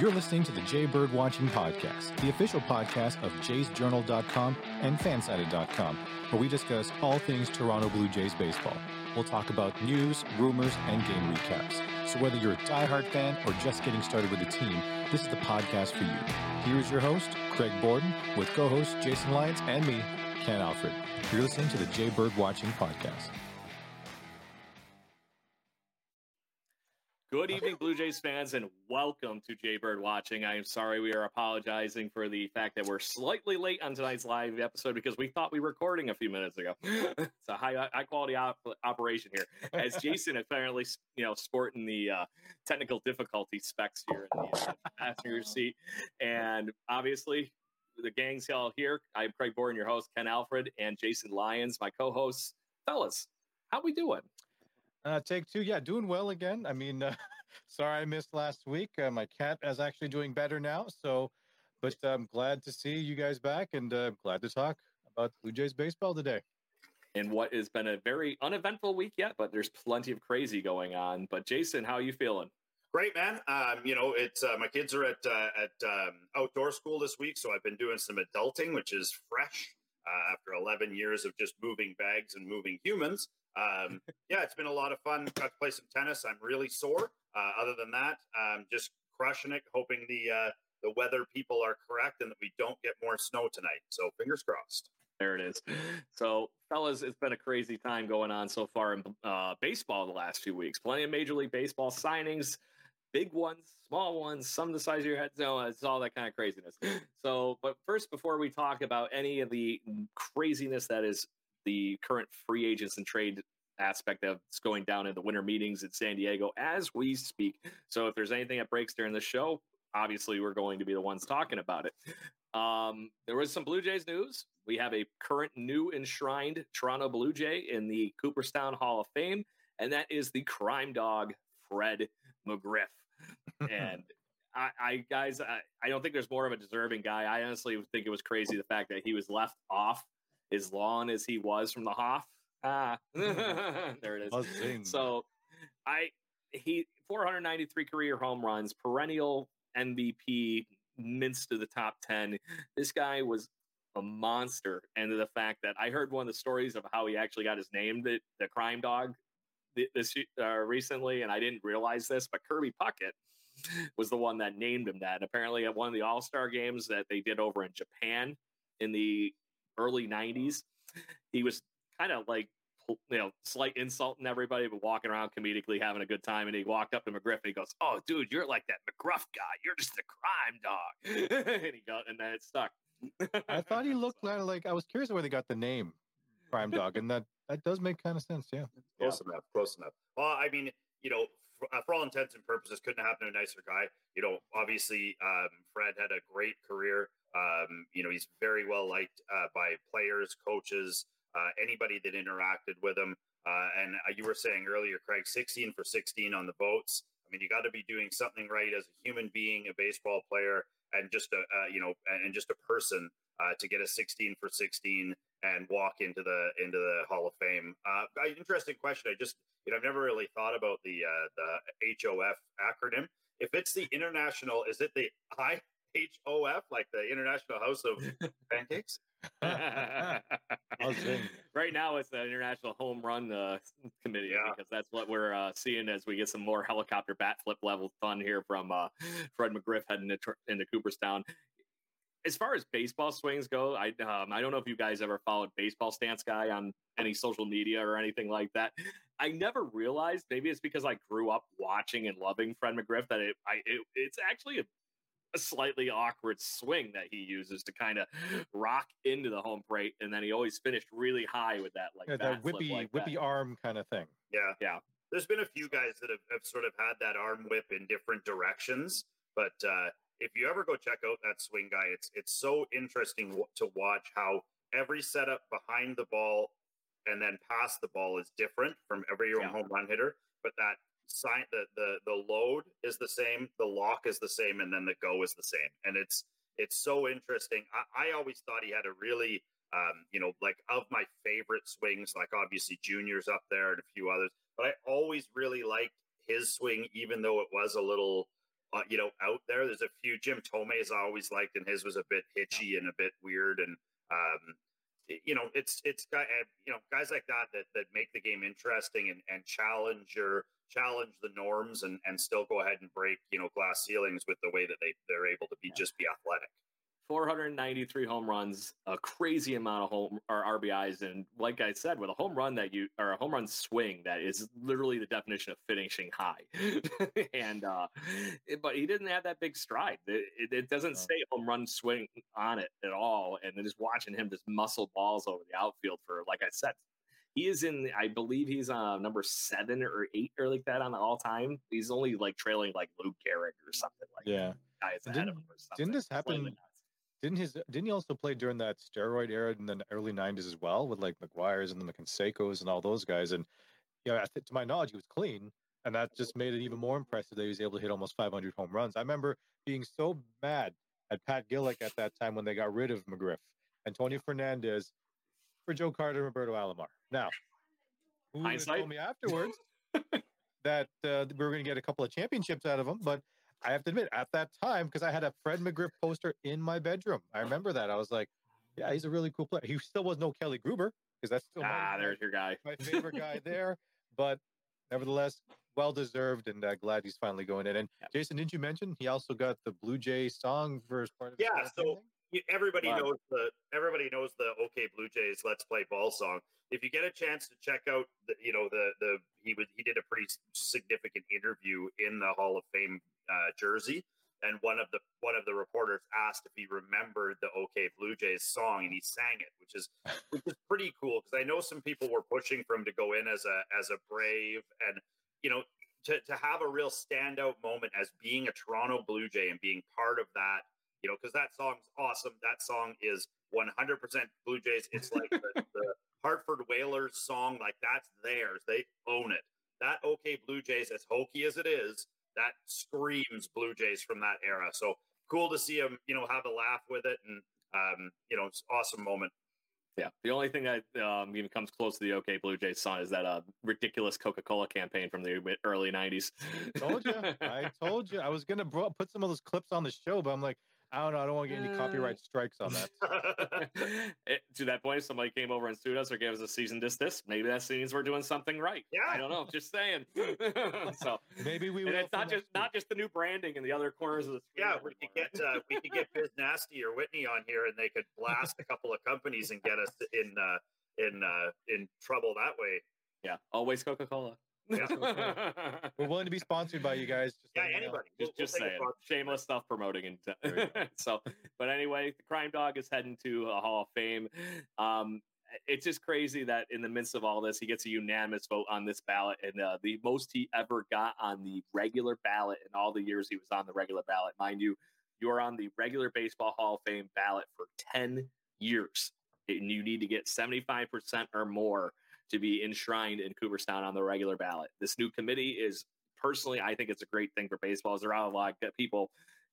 You're listening to the Jay Bird Watching Podcast, the official podcast of jaysjournal.com and fansided.com, where we discuss all things Toronto Blue Jays baseball. We'll talk about news, rumors, and game recaps. So whether you're a diehard fan or just getting started with the team, this is the podcast for you. Here is your host, Craig Borden, with co-hosts Jason Lyons and me, Ken Alfred. You're listening to the Jay Bird Watching Podcast. Good evening, Blue Jays fans, and welcome to Jaybird Watching. I am sorry we are apologizing for the fact that we're slightly late on tonight's live episode because we thought we were recording a few minutes ago. it's a high high quality op- operation here. As Jason apparently, you know, sporting the uh, technical difficulty specs here in the uh, passenger seat, and obviously the gang's all here. I'm Craig Borden, your host, Ken Alfred, and Jason Lyons, my co-hosts. Fellas, how we doing? Uh, take two. Yeah, doing well again. I mean, uh, sorry I missed last week. Uh, my cat is actually doing better now. So, but I'm glad to see you guys back and uh, glad to talk about Blue Jays baseball today. In what has been a very uneventful week yet, but there's plenty of crazy going on. But Jason, how are you feeling? Great, man. Um, you know, it's uh, my kids are at uh, at um, outdoor school this week, so I've been doing some adulting, which is fresh uh, after 11 years of just moving bags and moving humans. Um, yeah, it's been a lot of fun. Got to play some tennis. I'm really sore. Uh, other than that, I'm just crushing it. Hoping the uh, the weather people are correct and that we don't get more snow tonight. So fingers crossed. There it is. So, fellas, it's been a crazy time going on so far in uh, baseball the last few weeks. Plenty of Major League Baseball signings, big ones, small ones, some the size of your head. No, it's all that kind of craziness. So, but first, before we talk about any of the craziness that is the current free agents and trade aspect of it's going down in the winter meetings in San Diego as we speak. So if there's anything that breaks during the show, obviously we're going to be the ones talking about it. Um, there was some Blue Jays news. We have a current new enshrined Toronto Blue Jay in the Cooperstown Hall of Fame, and that is the crime dog Fred McGriff. and I, I guys, I, I don't think there's more of a deserving guy. I honestly think it was crazy the fact that he was left off as long as he was from the Hoff. Ah, there it is. So I he 493 career home runs, perennial MVP, minced to the top 10. This guy was a monster. And the fact that I heard one of the stories of how he actually got his name, the, the crime dog, this uh, recently, and I didn't realize this, but Kirby Puckett was the one that named him that. And Apparently, at one of the All Star games that they did over in Japan in the early 90s, he was kind of like you know, slight insulting everybody, but walking around comedically having a good time. And he walked up to McGriff and he goes, "Oh, dude, you're like that McGruff guy. You're just a crime dog." and he got, and then it stuck. I thought he looked kind of like I was curious where they got the name Crime Dog, and that that does make kind of sense. Yeah, close yeah. enough. Close enough. Well, I mean, you know, for, uh, for all intents and purposes, couldn't happen to a nicer guy. You know, obviously, um, Fred had a great career. Um, you know, he's very well liked uh, by players, coaches, uh, anybody that interacted with him. Uh, and uh, you were saying earlier, Craig, 16 for 16 on the boats. I mean, you got to be doing something right as a human being, a baseball player, and just a uh, you know, and just a person uh, to get a 16 for 16 and walk into the into the Hall of Fame. Interesting question. I just you know I've never really thought about the the HOF acronym. If it's the international, is it the IHOF, like the International House of Pancakes? right now, it's the International Home Run uh, Committee yeah. because that's what we're uh, seeing as we get some more helicopter bat flip level fun here from uh, Fred McGriff heading into, into Cooperstown. As far as baseball swings go, I um, I don't know if you guys ever followed Baseball Stance Guy on any social media or anything like that. I never realized maybe it's because I grew up watching and loving Fred McGriff that it, I, it it's actually a a slightly awkward swing that he uses to kind of rock into the home plate, and then he always finished really high with that like yeah, that whippy like whippy that. arm kind of thing. Yeah, yeah. there's been a few guys that have, have sort of had that arm whip in different directions, but uh, if you ever go check out that swing guy, it's it's so interesting to watch how every setup behind the ball and then past the ball is different from every yeah. home run hitter, but that sign the the the load is the same, the lock is the same, and then the go is the same, and it's it's so interesting. I, I always thought he had a really um, you know, like of my favorite swings, like obviously Junior's up there and a few others, but I always really liked his swing, even though it was a little, uh, you know, out there. There's a few Jim Thome's I always liked, and his was a bit hitchy and a bit weird. And um, you know, it's it's you know guys like that that that make the game interesting and and challenge your challenge the norms and and still go ahead and break you know glass ceilings with the way that they they're able to be yeah. just be athletic. 493 home runs, a crazy amount of home or RBIs, and like I said, with a home run that you or a home run swing that is literally the definition of finishing high. and uh, but he didn't have that big stride. It, it, it doesn't say home run swing on it at all, and then just watching him just muscle balls over the outfield for like I said. He is in, I believe he's uh, number seven or eight or like that on the all time. He's only like trailing like Lou Gehrig or something like yeah. that. Guys ahead didn't, of him or something. Didn't this happen? Didn't his didn't he also play during that steroid era in the early '90s as well with like McGwire's and the Cansecos and all those guys? And you know, to my knowledge, he was clean, and that just made it even more impressive that he was able to hit almost 500 home runs. I remember being so mad at Pat Gillick at that time when they got rid of McGriff and Tony Fernandez for Joe Carter and Roberto Alomar. Now, who told me afterwards that uh, we were going to get a couple of championships out of him, but I have to admit, at that time, because I had a Fred McGriff poster in my bedroom. I remember that. I was like, yeah, he's a really cool player. He still was no Kelly Gruber, because that's still ah, my, there's your guy, my favorite guy there. But nevertheless, well deserved, and uh, glad he's finally going in. And yeah. Jason, didn't you mention he also got the Blue Jay song for as part of? Yeah, so everybody knows the everybody knows the OK Blue Jays Let's Play Ball song. If you get a chance to check out, the, you know the the he was he did a pretty significant interview in the Hall of Fame uh, jersey, and one of the one of the reporters asked if he remembered the OK Blue Jays song, and he sang it, which is which is pretty cool because I know some people were pushing for him to go in as a as a Brave, and you know to to have a real standout moment as being a Toronto Blue Jay and being part of that, you know, because that song's awesome. That song is 100% Blue Jays. It's like the, the Hartford Whalers song, like that's theirs. They own it. That OK Blue Jays, as hokey as it is, that screams Blue Jays from that era. So cool to see him, you know, have a laugh with it, and um, you know, it's awesome moment. Yeah, the only thing that um, even comes close to the OK Blue Jays song is that uh, ridiculous Coca Cola campaign from the early '90s. told you, I told you, I was gonna put some of those clips on the show, but I'm like, I don't know. I don't want to get any copyright uh. strikes on that. it, to that point, if somebody came over and sued us or gave us a cease and desist. Maybe that means we're doing something right. Yeah, I don't know. Just saying. so maybe we. And it's not just week. not just the new branding in the other corners of the screen. Yeah, we could get uh, we could get Biz Nasty or Whitney on here, and they could blast a couple of companies and get us in uh, in uh, in trouble that way. Yeah, always Coca Cola. Yeah. We're willing to be sponsored by you guys. Just yeah, anybody. We'll, just, we'll just saying. Shameless stuff promoting. And so, but anyway, the Crime Dog is heading to a Hall of Fame. Um, it's just crazy that in the midst of all this, he gets a unanimous vote on this ballot, and uh, the most he ever got on the regular ballot in all the years he was on the regular ballot. Mind you, you are on the regular Baseball Hall of Fame ballot for 10 years, and you need to get 75% or more to be enshrined in Cooperstown on the regular ballot. This new committee is personally, I think it's a great thing for baseball. There are a lot of people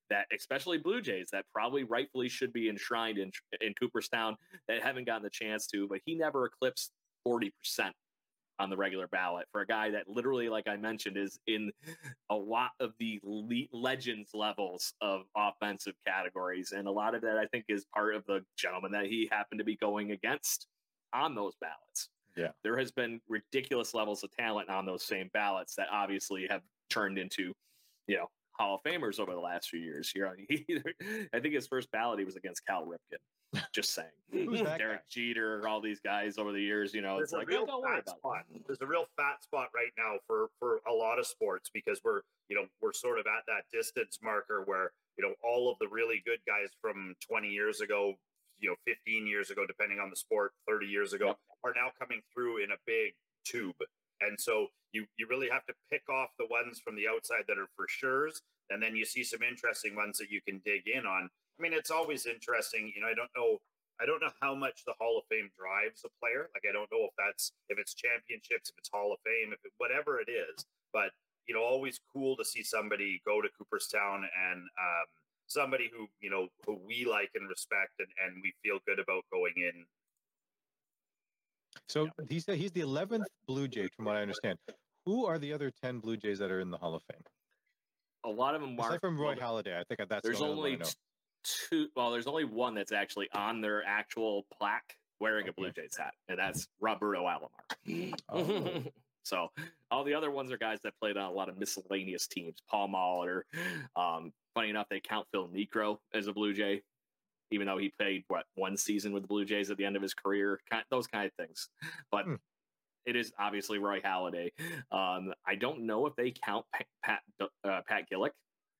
that, especially Blue Jays, that probably rightfully should be enshrined in in Cooperstown that haven't gotten the chance to. But he never eclipsed forty percent on the regular ballot for a guy that literally, like I mentioned, is in a lot of the legends levels of offensive categories. And a lot of that, I think, is part of the gentleman that he happened to be going against on those ballots. Yeah. There has been ridiculous levels of talent on those same ballots that obviously have turned into, you know, Hall of Famers over the last few years. Here, I think his first ballot he was against Cal Ripken. Just saying, Derek guy? Jeter, all these guys over the years. You know, There's it's like real don't worry about spot. It. There's a real fat spot right now for for a lot of sports because we're you know we're sort of at that distance marker where you know all of the really good guys from 20 years ago you know 15 years ago depending on the sport 30 years ago yep. Are now coming through in a big tube And so you you really have to pick off the ones from the outside that are for sure's, and then you see some interesting ones that you can dig in on. I mean, it's always interesting. You know, I don't know. I don't know how much the Hall of Fame drives a player. Like, I don't know if that's if it's championships, if it's Hall of Fame, if it, whatever it is. But you know, always cool to see somebody go to Cooperstown and um, somebody who you know who we like and respect, and, and we feel good about going in. So yeah. he said he's the eleventh Blue Jay, from what I understand. Who are the other ten Blue Jays that are in the Hall of Fame? A lot of them are from Roy Halladay. I think that's there's the only only two. Well, there's only one that's actually on their actual plaque wearing okay. a Blue Jays hat, and that's Roberto Alomar. Oh. so all the other ones are guys that played on a lot of miscellaneous teams. Paul Molitor. Um, funny enough, they count Phil Niekro as a Blue Jay, even though he played what one season with the Blue Jays at the end of his career. Kind, those kind of things, but. Hmm. It is obviously Roy Halladay. Um, I don't know if they count Pat Pat, uh, Pat Gillick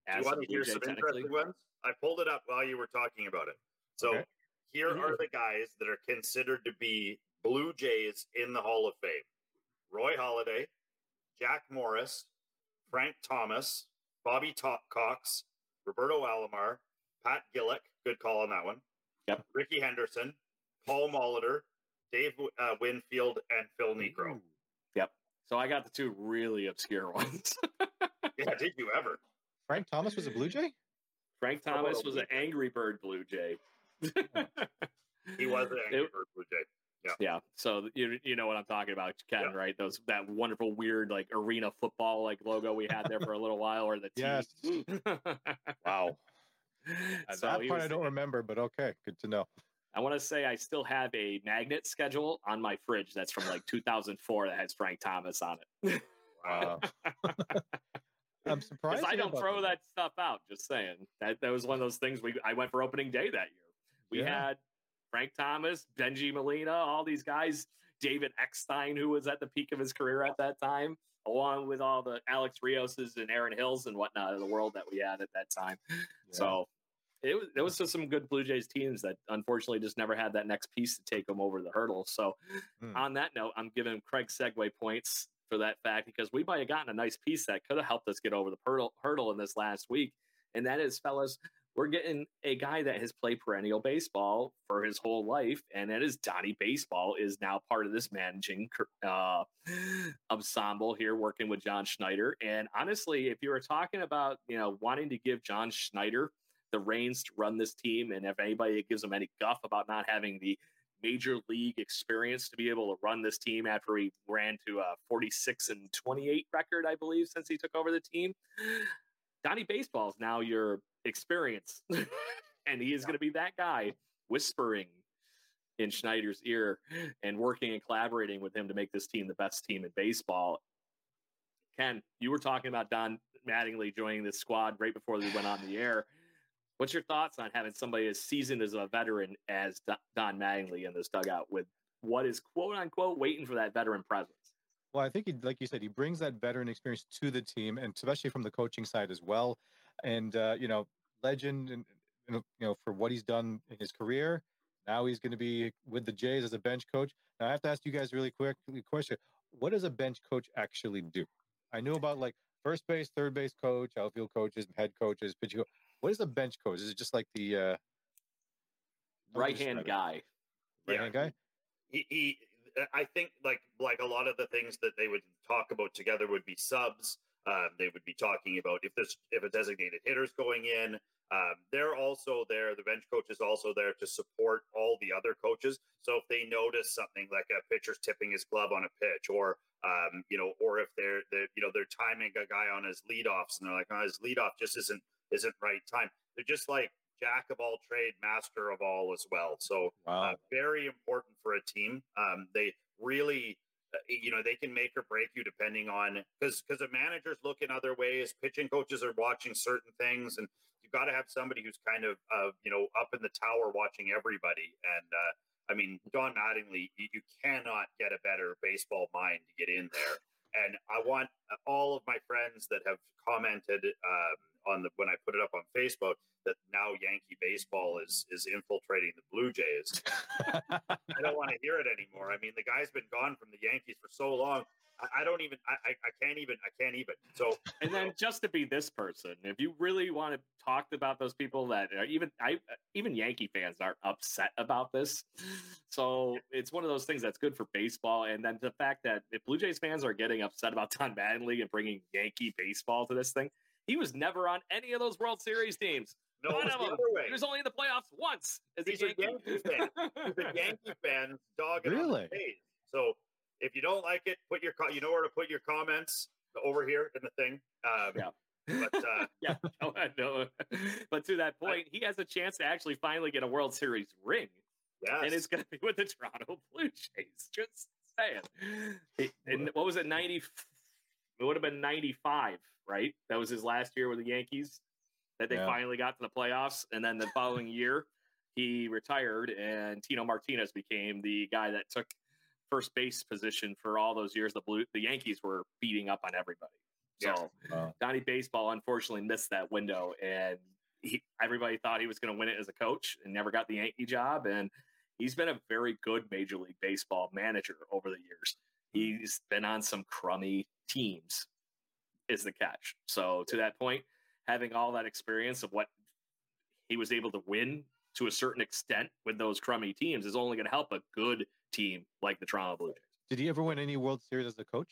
as Do you want to hear some interesting ones? I pulled it up while you were talking about it. So okay. here mm-hmm. are the guys that are considered to be Blue Jays in the Hall of Fame Roy Halladay, Jack Morris, Frank Thomas, Bobby Top Cox, Roberto Alomar, Pat Gillick, good call on that one. Yep. Rickey Henderson, Paul Molitor, Dave uh, Winfield, and Phil Niekro. Yep. So I got the two really obscure ones. yeah, did you ever? Frank Thomas was a Blue Jay? Frank Thomas was an Angry Bird Blue Jay. he was an Angry it, Bird Blue Jay. Yeah. Yeah. So you you know what I'm talking about, Ken, yeah. right? Those that wonderful weird like arena football like logo we had there for a little while, or the yes. wow. That part I don't remember, but okay, good to know. I want to say I still have a magnet schedule on my fridge that's from like 2004 that has Frank Thomas on it. Wow. I'm surprised. I don't throw that. that. stuff out. Just saying that that was one of those things. We I went for opening day that year. We yeah. had Frank Thomas, Bengie Molina, all these guys. David Eckstein, who was at the peak of his career at that time, along with all the Alex Rioses and Aaron Hills and whatnot of the world that we had at that time. Yeah. So it was it was just some good Blue Jays teams that unfortunately just never had that next piece to take them over the hurdle. So hmm. on that note, I'm giving Craig segue points for that fact because we might have gotten a nice piece that could have helped us get over the hurdle, hurdle in this last week. And that is, fellas, we're getting a guy that has played perennial baseball for his whole life, and that is Donnie Baseball is now part of this managing uh, ensemble here, working with John Schneider. And honestly, if you were talking about you know wanting to give John Schneider the reins to run this team, and if anybody gives him any guff about not having the major league experience to be able to run this team after he ran to a 46 and 28 record, I believe, since he took over the team. Donnie Baseball is now your experience, and he is going to be that guy whispering in Schneider's ear and working and collaborating with him to make this team the best team in baseball. Ken, you were talking about Don Mattingly joining this squad right before we went on the air. What's your thoughts on having somebody as seasoned as a veteran as Don Mattingly in this dugout with what is quote unquote waiting for that veteran presence? Well, I think he, like you said, he brings that veteran experience to the team, and especially from the coaching side as well. And uh, you know, legend, and you know, for what he's done in his career. Now he's going to be with the Jays as a bench coach. Now I have to ask you guys really quick question: What does a bench coach actually do? I knew about like first base, third base coach, outfield coaches, head coaches, pitching. What is the bench coach? Is it just like the uh, right hand guy? Right hand yeah. guy. He, he, I think like like a lot of the things that they would talk about together would be subs. Um, they would be talking about if there's if a designated hitter's going in. Um, they're also there. The bench coach is also there to support all the other coaches. So if they notice something like a pitcher's tipping his glove on a pitch, or um, you know, or if they're, they're you know they're timing a guy on his leadoffs and they're like, oh, his leadoff just isn't isn't right time. They're just like jack of all trade, master of all as well. So wow. uh, very important for a team. Um, they really, uh, you know, they can make or break you depending on because because the managers look in other ways. Pitching coaches are watching certain things, and you've got to have somebody who's kind of uh, you know up in the tower watching everybody. And uh, I mean, Don Mattingly, you, you cannot get a better baseball mind to get in there. And I want all of my friends that have commented um, on the when I put it up on Facebook that now Yankee baseball is is infiltrating the Blue Jays. I don't want to hear it anymore. I mean, the guy's been gone from the Yankees for so long. I, I don't even. I, I can't even. I can't even. So and then just to be this person, if you really want to talk about those people that are even I even Yankee fans are upset about this. So it's one of those things that's good for baseball. And then the fact that if Blue Jays fans are getting upset about Don Mattingly and bringing Yankee baseball to this thing, he was never on any of those World Series teams. no, One it's of the them. other way. He was only in the playoffs once as He's a a Yankee fan. He's a Yankee fan dogging on Really? the Jays. So if you don't like it, put your co- you know where to put your comments over here in the thing. Um, Yeah. But uh, yeah, no, I know. But to that point, he has a chance to actually finally get a World Series ring. yes, and it's going to be with the Toronto Blue Jays. Just saying. And what was it? Ninety. It would have been ninety-five, right? That was his last year with the Yankees. That they Yeah. finally got to the playoffs, and then the following year he retired, and Tino Martinez became the guy that took first base position for all those years. The blue, the Yankees were beating up on everybody. So Yeah. Wow. Donnie Baseball unfortunately missed that window, and he, everybody thought he was going to win it as a coach, and never got the Yankee job. And he's been a very good Major League Baseball manager over the years. He's been on some crummy teams, is the catch. So to that point, having all that experience of what he was able to win to a certain extent with those crummy teams is only going to help a good team like the Toronto Blue Jays. Did he ever win any World Series as a coach?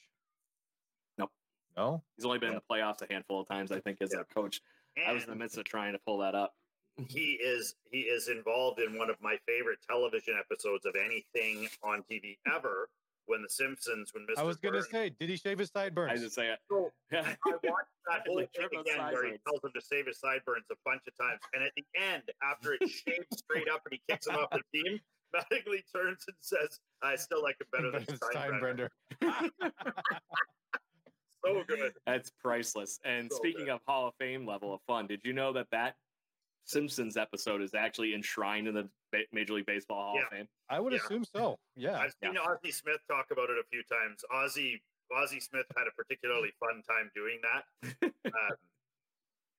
Nope. No. He's only been in the playoffs a handful of times, I think, as Yeah. a coach. I was in the midst of trying to pull that up. he is he is involved in one of my favorite television episodes of anything on TV ever. When The Simpsons, when Mr. I was gonna say, did he shave his sideburns? I just say it. So, I watched that whole Like thing again where he tells him to save his sideburns a bunch of times, and at the end, after it shaved straight up and he kicks him off the team, Mattingly turns and says, "I still like it better than Steinbrenner." Steinbrenner. So good. That's priceless. And So speaking good. of Hall of Fame level of fun, did you know that that Simpsons episode is actually enshrined in the Ba- Major League Baseball Hall of Fame? I would Yeah. assume so. Yeah. I've seen Ozzie Smith talk about it a few times. Ozzie Ozzie Smith had a particularly fun time doing that. Um,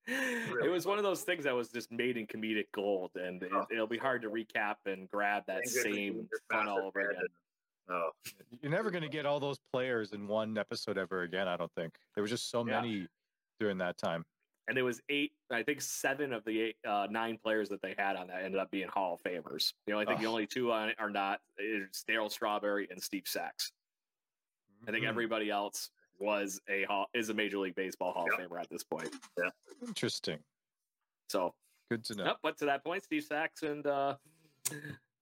it Really was one of those things that was just made in comedic gold, and it, Oh, it'll be hard to recap and grab that and same being fun all over again. and- Oh, You're never going to get all those players in one episode ever again. I don't think there was just so Yeah. many during that time. And it was eight, I think seven of the eight, uh, nine players that they had on that ended up being Hall of Famers. You know, I think the only two on it are not. is Darryl Strawberry and Steve Sax. I think Mhm. everybody else was a hall, is a Major League Baseball Hall Yep. of Famer at this point. Yeah. interesting. So, Good to know. yep, but to that point, Steve Sax and uh,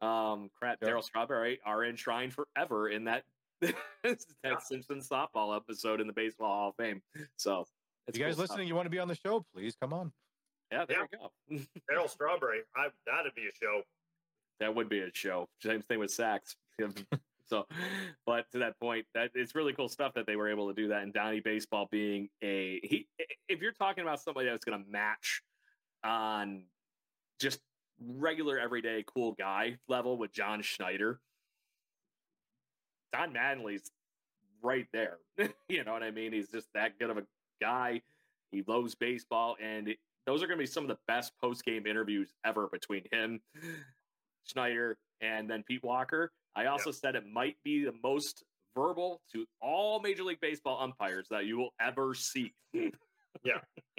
um, crap, Yep. Darryl Strawberry are enshrined forever in that that Yeah. Simpsons softball episode in the Baseball Hall of Fame. So, it's you guys cool stuff. listening? You want to be on the show? Please come on. Yeah, there Yeah. you go. Darryl Strawberry, I, that'd be a show. that would be a show. Same thing with Sax. so, but to that point, that it's really cool stuff that they were able to do that. And Donnie Baseball being a he, if you're talking about somebody that's going to match on just regular everyday cool guy level with John Schneider, Don Mattingly's right there. you know what I mean? He's just that good of a guy. He loves baseball, and it, those are going to be some of the best post game interviews ever between him, Schneider, and then Pete Walker. I also said it might be the most verbal to all Major League Baseball umpires that you will ever see. Yeah.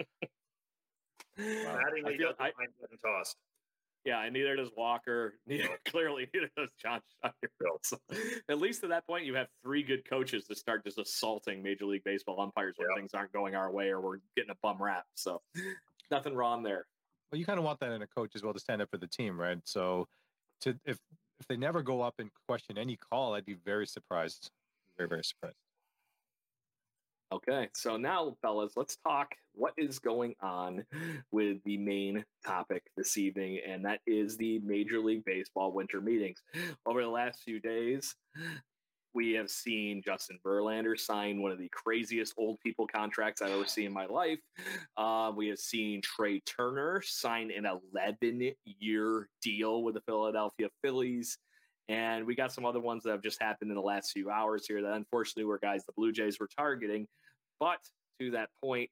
I Mattingly feel- I- tossed. Yeah, and neither does Walker. Neither, clearly, neither does John Schneider. So, at least to that point, you have three good coaches to start just assaulting Major League Baseball umpires when Yeah. things aren't going our way or we're getting a bum rap. So, nothing wrong there. Well, you kind of want that in a coach as well to stand up for the team, right? So, to if if they never go up and question any call, I'd be very surprised. Very very surprised. Okay, so now, fellas, let's talk what is going on with the main topic this evening, and that is the Major League Baseball winter meetings. Over the last few days, we have seen Justin Verlander sign one of the craziest old people contracts I've ever seen in my life. Uh, we have seen Trey Turner sign an 11 year deal with the Philadelphia Phillies. And we got some other ones that have just happened in the last few hours here that unfortunately were guys the Blue Jays were targeting. But to that point,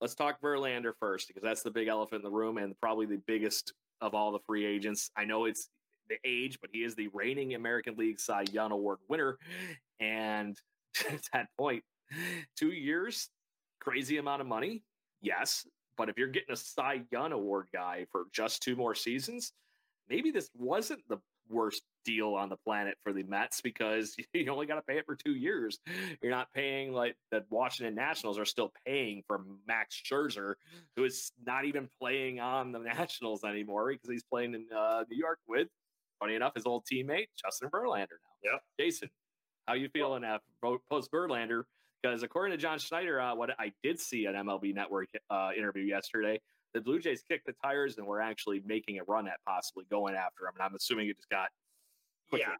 let's talk Verlander first because that's the big elephant in the room and probably the biggest of all the free agents. I know it's the age, but he is the reigning American League Cy Young Award winner. And at that. Two years, crazy amount of money, yes. But if you're getting a Cy Young Award guy for just two more seasons, maybe this wasn't the worst deal on the planet for the Mets because you only got to pay it for two years. You're not paying like the Washington Nationals are still paying for Max Scherzer, who is not even playing on the Nationals anymore because he's playing in uh, New York with, funny enough, his old teammate Justin Verlander now. Yep. Jason, how you feeling after post Verlander? Because according to John Schneider, uh, what I did see an MLB Network uh, interview yesterday, the Blue Jays kicked the tires and were actually making a run at possibly going after him. And I'm assuming it just got. Yeah.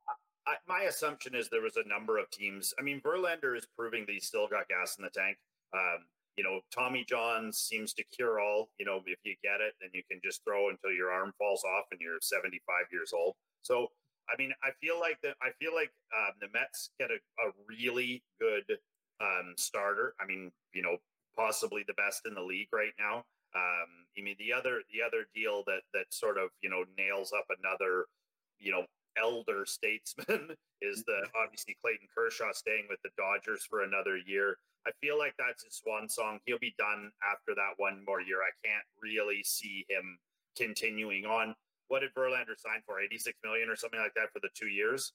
I, my assumption is there was a number of teams. I mean, Verlander is proving that he's still got gas in the tank. Um, you know, Tommy John seems to cure all. You know, if you get it, then you can just throw until your arm falls off and you're 75 years old. So, I mean, I feel like that. I feel like um, the Mets get a, a really good um, starter. I mean, you know, possibly the best in the league right now. Um, I mean, the other the other deal that that sort of you know nails up another you know elder statesman is the obviously Clayton Kershaw staying with the Dodgers for another year. I feel like that's his swan song. He'll be done after that one more year. I can't really see him continuing on. What did Verlander sign for? 86 million or something like that for the two years.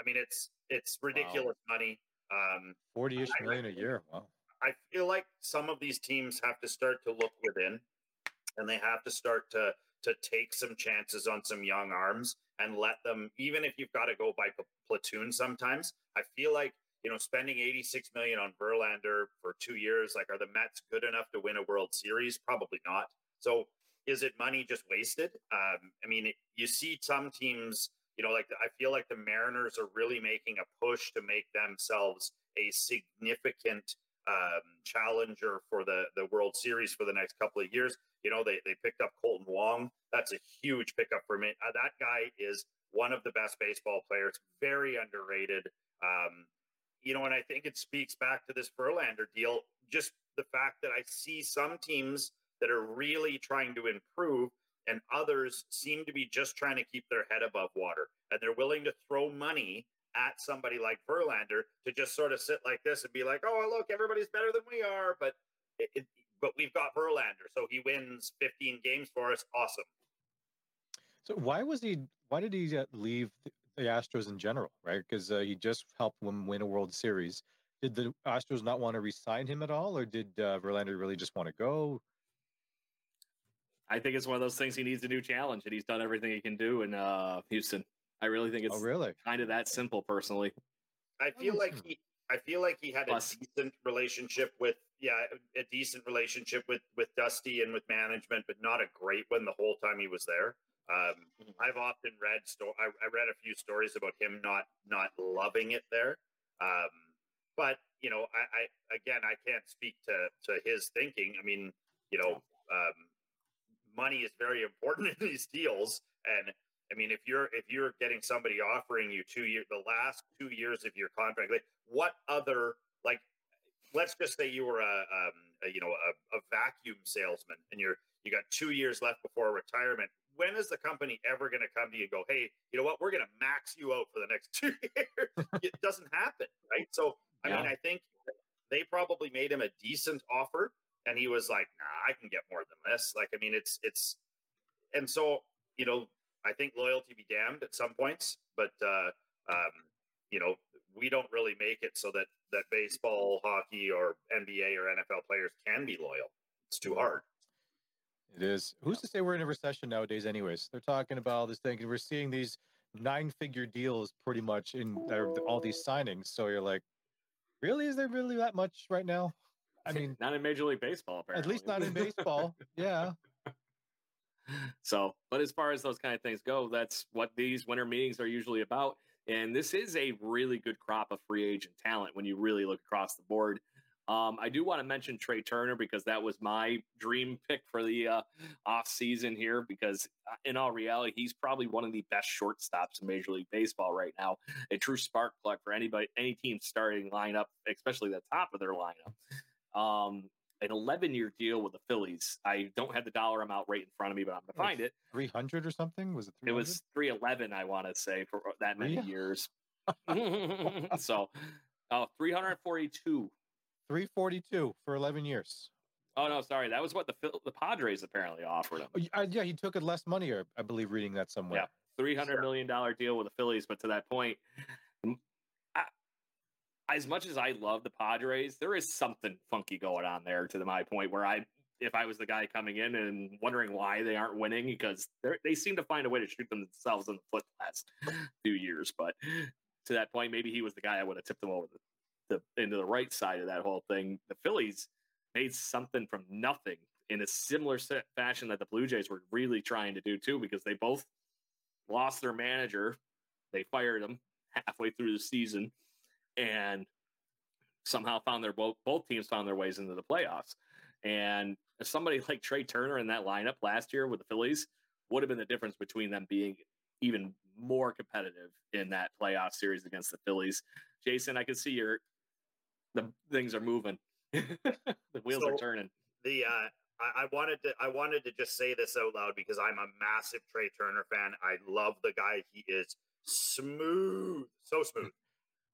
I mean, it's it's ridiculous wow. money. Um, 40 ish million a year. Wow. I feel like some of these teams have to start to look within and they have to start to to take some chances on some young arms and let them even if you've got to go by platoon sometimes i feel like you know spending 86 million on Verlander for 2 years like are the Mets good enough to win a world series? Probably not. So is it money just wasted? Um, i mean it, you see some teams you know like i feel like the mariners are really making a push to make themselves a significant um, challenger for the the World Series for the next couple of years. You know, they they picked up Kolten Wong. That's a huge pickup for me. Uh, that guy is one of the best baseball players, very underrated. Um, you know, and I think it speaks back to this Verlander deal. Just the fact that I see some teams that are really trying to improve, and others seem to be just trying to keep their head above water, and they're willing to throw money at somebody like Verlander to just sort of sit like this and be like, "Oh, look, everybody's better than we are," but it, it, but we've got Verlander, so he wins 15 games for us. Awesome. So why was he? Why did he uh, leave the Astros in general? Right, because uh, he just helped them win a World Series. Did the Astros not want to re-sign him at all, or did uh, Verlander really just want to go? I think it's one of those things. He needs a new challenge, and he's done everything he can do in uh, Houston. I really think oh, it's oh, really kind of that simple, personally. I feel like he, I feel like he had Plus. a decent relationship with, yeah, a decent relationship with with Dusty and with management, but not a great one the whole time he was there. Um, mm-hmm. I've often read sto- I, I, read a few stories about him not not loving it there. Um, but you know, I, I, again, I can't speak to to his thinking. I mean, you know, um, money is very important in these deals, and I mean, if you're if you're getting somebody offering you two years, the last two years of your contract, like what other like, let's just say you were a, um, a you know a, a, vacuum salesman and you're you got two years left before retirement. When is the company ever going to come to you and go, hey, you know what, we're going to max you out for the next two years? it doesn't happen, right? So, I yeah. mean, I think they probably made him a decent offer, and he was like, nah, I can get more than this. Like, I mean, it's it's, and so you know I think loyalty be damned at some points, but uh, um, you know we don't really make it so that that baseball, hockey, or NBA or NFL players can be loyal. It's too hard. It is. Who's to say we're in a recession nowadays? Anyways, they're talking about all this thing, and we're seeing these nine-figure deals pretty much in all these signings. So you're like, really? Is there really that much right now? I mean, not in Major League Baseball. Apparently. At least not in baseball. yeah so, but as far as those kind of things go, that's what these winter meetings are usually about. And this is a really good crop of free agent talent when you really look across the board. Um, I do want to mention Trey Turner because that was my dream pick for the uh, off season here. Because uh, in all reality, he's probably one of the best shortstops in Major League Baseball right now. A true spark plug for anybody, any team starting lineup, especially the top of their lineup. Um, an 11 year deal with the Phillies. I don't have the dollar amount right in front of me, but I'm going to find it. 300 or something? Was it 300? It was 311, I want to say, for that many yeah. years. so Oh, 342. 342 for 11 years. Oh no, sorry. That was what the the Padres apparently offered him. Oh, uh, yeah, he took it less money, or I believe reading that somewhere. Yeah, three hundred million dollar deal with the Phillies. But to that point, as much as I love the Padres, there is something funky going on there. To the, my point, where I, if I was the guy coming in and wondering why they aren't winning, because they they seem to find a way to shoot themselves in the foot the last few years. But to that point, maybe he was the guy I would have tipped them over the, the into the right side of that whole thing. The Phillies made something from nothing in a similar set fashion that the Blue Jays were really trying to do too, because they both lost their manager. They fired him halfway through the season and somehow found their both both teams found their ways into the playoffs. And somebody like Trey Turner in that lineup last year with the Phillies would have been the difference between them being even more competitive in that playoff series against the Phillies. Jason, I can see your the things are moving. the wheels are turning. the uh I, I wanted to I wanted to just say this out loud because I'm a massive Trey Turner fan. I love the guy. He is smooth, so smooth.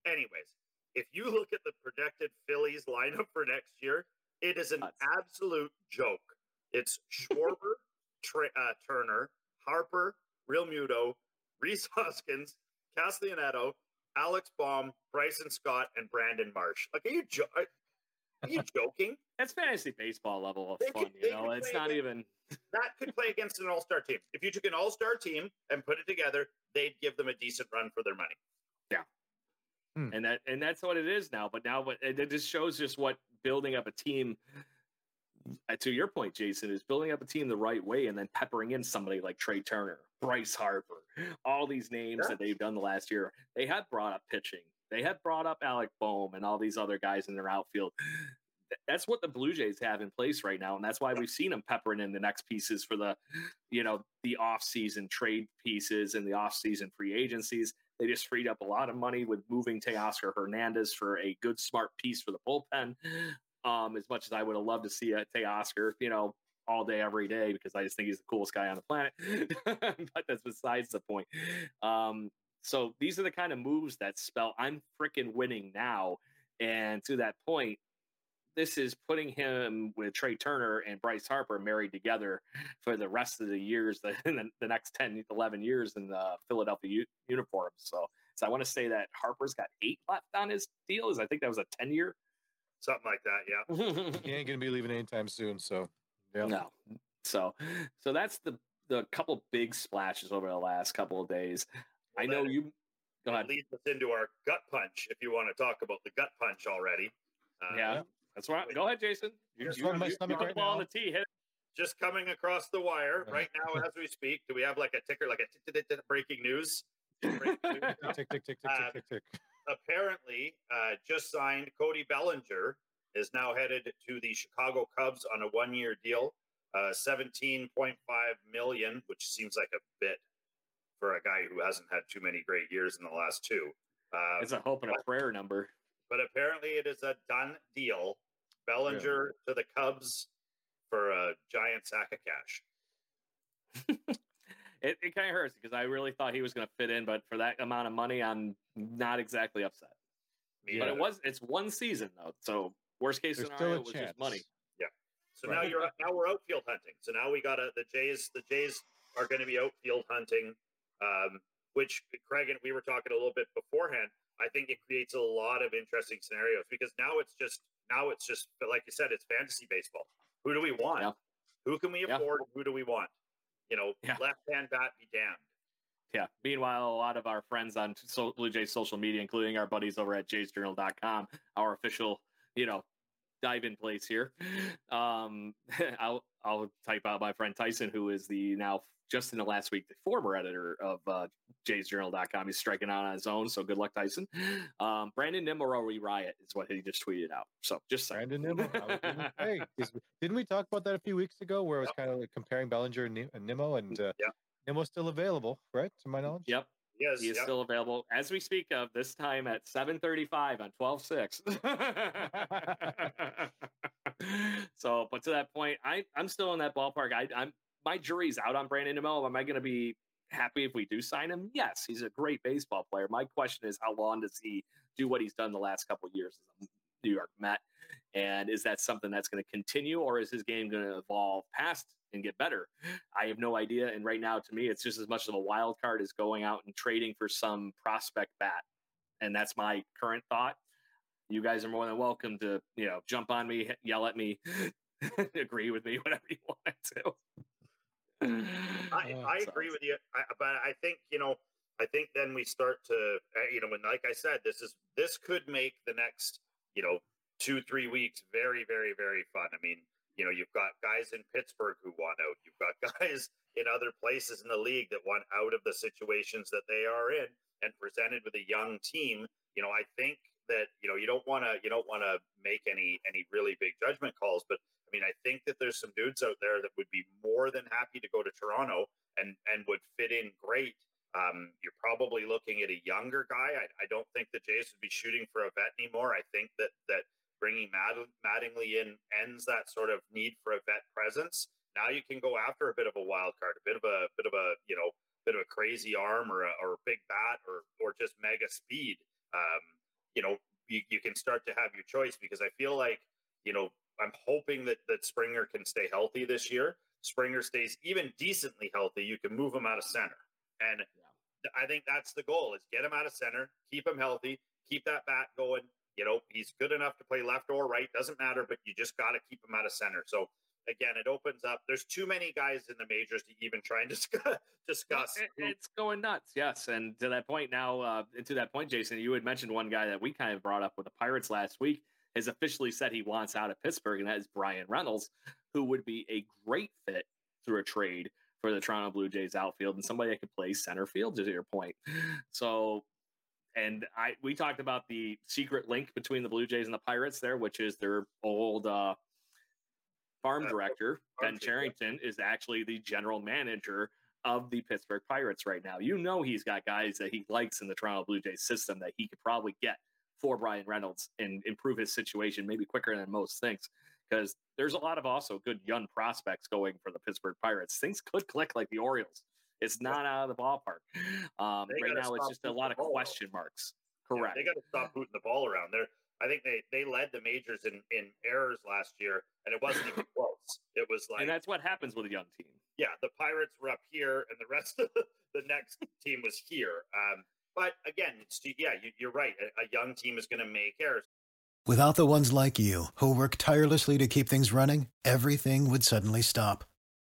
Anyways, if you look at the projected Phillies lineup for next year, it is an absolute joke. It's Schwarber, Trey, uh, Turner, Harper, Real Muto, Rhys Hoskins, Castellanetto, Alec Bohm, Bryson Stott, and Brandon Marsh. Like, are you jo- are you joking? That's fantasy baseball level of They fun, could- you know. It's not against- even that could play against an all-star team. If you took an all-star team and put it together, they'd give them a decent run for their money. And that and that's what it is now. But now, what it just shows just what building up a team. uh, To your point, Jason, is building up a team the right way and then peppering in somebody like Trey Turner, Bryce Harper, all these names Yeah. that they've done the last year. They had brought up pitching. They had brought up Alec Bohm and all these other guys in their outfield. That's what the Blue Jays have in place right now, and that's why we've seen them peppering in the next pieces for the, you know, the off-season trade pieces and the off-season free agencies. They just freed up a lot of money with moving Teoscar Hernandez for a good, smart piece for the bullpen. Um, as much as I would have loved to see a Teoscar, you know, all day, every day, because I just think he's the coolest guy on the planet. but that's besides the point. Um, so these are the kind of moves that spell I'm freaking winning now. And to that point, this is putting him with Trey Turner and Bryce Harper married together for the rest of the years, the, the, the next 10, 11 years in the Philadelphia u- uniforms. So, so I want to say that Harper's got eight left on his deal. Is I think that was a 10 year. Something like that, yeah. He ain't gonna be leaving anytime soon. So, yeah. No. So, so that's the, the couple big splashes over the last couple of days. I know that- you go ahead. leads us into our gut punch if you want to talk about the gut punch already. Uh, Yeah. That's right. Go ahead, Jason. You, Just you, you, stomach right the ball on the tee. Hit. Just coming across the wire right now as we speak. Do we have like a ticker, like a breaking news? Breaking news? Tick, tick, tick, tick, Uh, tick, tick, tick. apparently uh, just signed Cody Bellinger is now headed to the Chicago Cubs on a one-year deal, uh, 17.5 million, which seems like a bit for a guy who hasn't had too many great years in the last two. Uh, It's a hope and a prayer number. but apparently it is a done deal. Bellinger to the Cubs for a giant sack of cash. It, it kind of hurts because I really thought he was going to fit in, but for that amount of money, I'm not exactly upset. Me But it was it's one season though, so worst case There's scenario it was just money. Yeah. So now you're now we're outfield hunting. So now we got to the Jays. The Jays are going to be outfield hunting, um, which Craig and we were talking a little bit beforehand. I think it creates a lot of interesting scenarios because now it's just now it's just but like you said, it's fantasy baseball. Who do we want? Yeah. Who can we Yeah. afford? Who do we want? You know, Yeah. left hand bat be damned. Yeah. Meanwhile, a lot of our friends on so, Blue Jays social media, including our buddies over at jaysjournal.com, our official, you know, dive in place here. Um, I'll type out my friend Tyson, who is the now just in the last week the former editor of uh, jaysjournal.com. He's striking out on his own, so good luck, Tyson. Um, Brandon Nimmo riot is what he just tweeted out. So just saying. Brandon Nimmo. I was gonna say, is- didn't we talk about that a few weeks ago, where it was kind of like comparing Bellinger and Ni- and Nimmo, and uh, Yeah. Nimmo's still available, right? To my knowledge. Yep. Yes, He is yep. still available as we speak of this time at 7:35 on 12/6. so, but to that point, I I'm still in that ballpark. I I'm my jury's out on Brandon Nimmo. Am I going to be happy if we do sign him? Yes, he's a great baseball player. My question is, how long does he do what he's done the last couple years as a New York Met? And is that something that's going to continue, or is his game going to evolve past and get better? I have no idea. And right now, to me, it's just as much of a wild card as going out and trading for some prospect bat. And that's my current thought. You guys are more than welcome to, you know, jump on me, yell at me, agree with me, whatever you want to. I, I agree with you, I, but I think you know, I think then we start to, uh, you know, when like I said, this is this could make the next, you know, two three weeks very very very fun. I mean, you know, you've got guys in Pittsburgh who want out. You've got guys in other places in the league that want out of the situations that they are in, and presented with a young team. You know, I think that you know you don't want to you don't want to make any any really big judgment calls, but I mean, I think that there's some dudes out there that would be more than happy to go to Toronto and and would fit in great. Um, you're probably looking at a younger guy. I, I, don't think the Jays would be shooting for a vet anymore. I think that that bringing Mad- Mattingly in ends that sort of need for a vet presence. Now you can go after a bit of a wild card, a bit of a bit of a you know bit of a crazy arm or a, or a big bat or or just mega speed. Um, you know you, you can start to have your choice because I feel like you know I'm hoping that that Springer can stay healthy this year. Springer stays even decently healthy, you can move him out of center. And yeah. I think that's the goal is get him out of center, keep him healthy, keep that bat going. You know, he's good enough to play left or right, doesn't matter, but you just got to keep him out of center. So again, it opens up. There's too many guys in the majors to even try and discuss. discuss it, it's going nuts, yes. And to that point now, uh, to that point, Jason, you had mentioned one guy that we kind of brought up with the Pirates last week has officially said he wants out of Pittsburgh, and that is Bryan Reynolds, who would be a great fit through a trade for the Toronto Blue Jays outfield and somebody that could play center field, to your point. So, and I we talked about the secret link between the Blue Jays and the Pirates there, which is their old uh, farm uh, director, Ben Cherington, is actually the general manager of the Pittsburgh Pirates right now. You know he's got guys that he likes in the Toronto Blue Jays system that he could probably get for Bryan Reynolds and improve his situation maybe quicker than most thinks. Because there's a lot of also good young prospects going for the Pittsburgh Pirates. Things could click like the Orioles. It's not out of the ballpark. Um, right now, it's just a lot of question marks. Correct. Yeah, they got to stop booting the ball around. There, I think they they led the majors in in errors last year, and it wasn't even close. It was like, and that's what happens with a young team. Yeah, the Pirates were up here, and the rest of the, the next team was here. Um, but again, yeah, you're right. A young team is going to make errors. Without the ones like you, who work tirelessly to keep things running, everything would suddenly stop.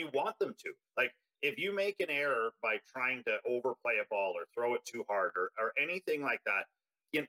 you want them to. Like if you make an error by trying to overplay a ball or throw it too hard or, or anything like that, you know,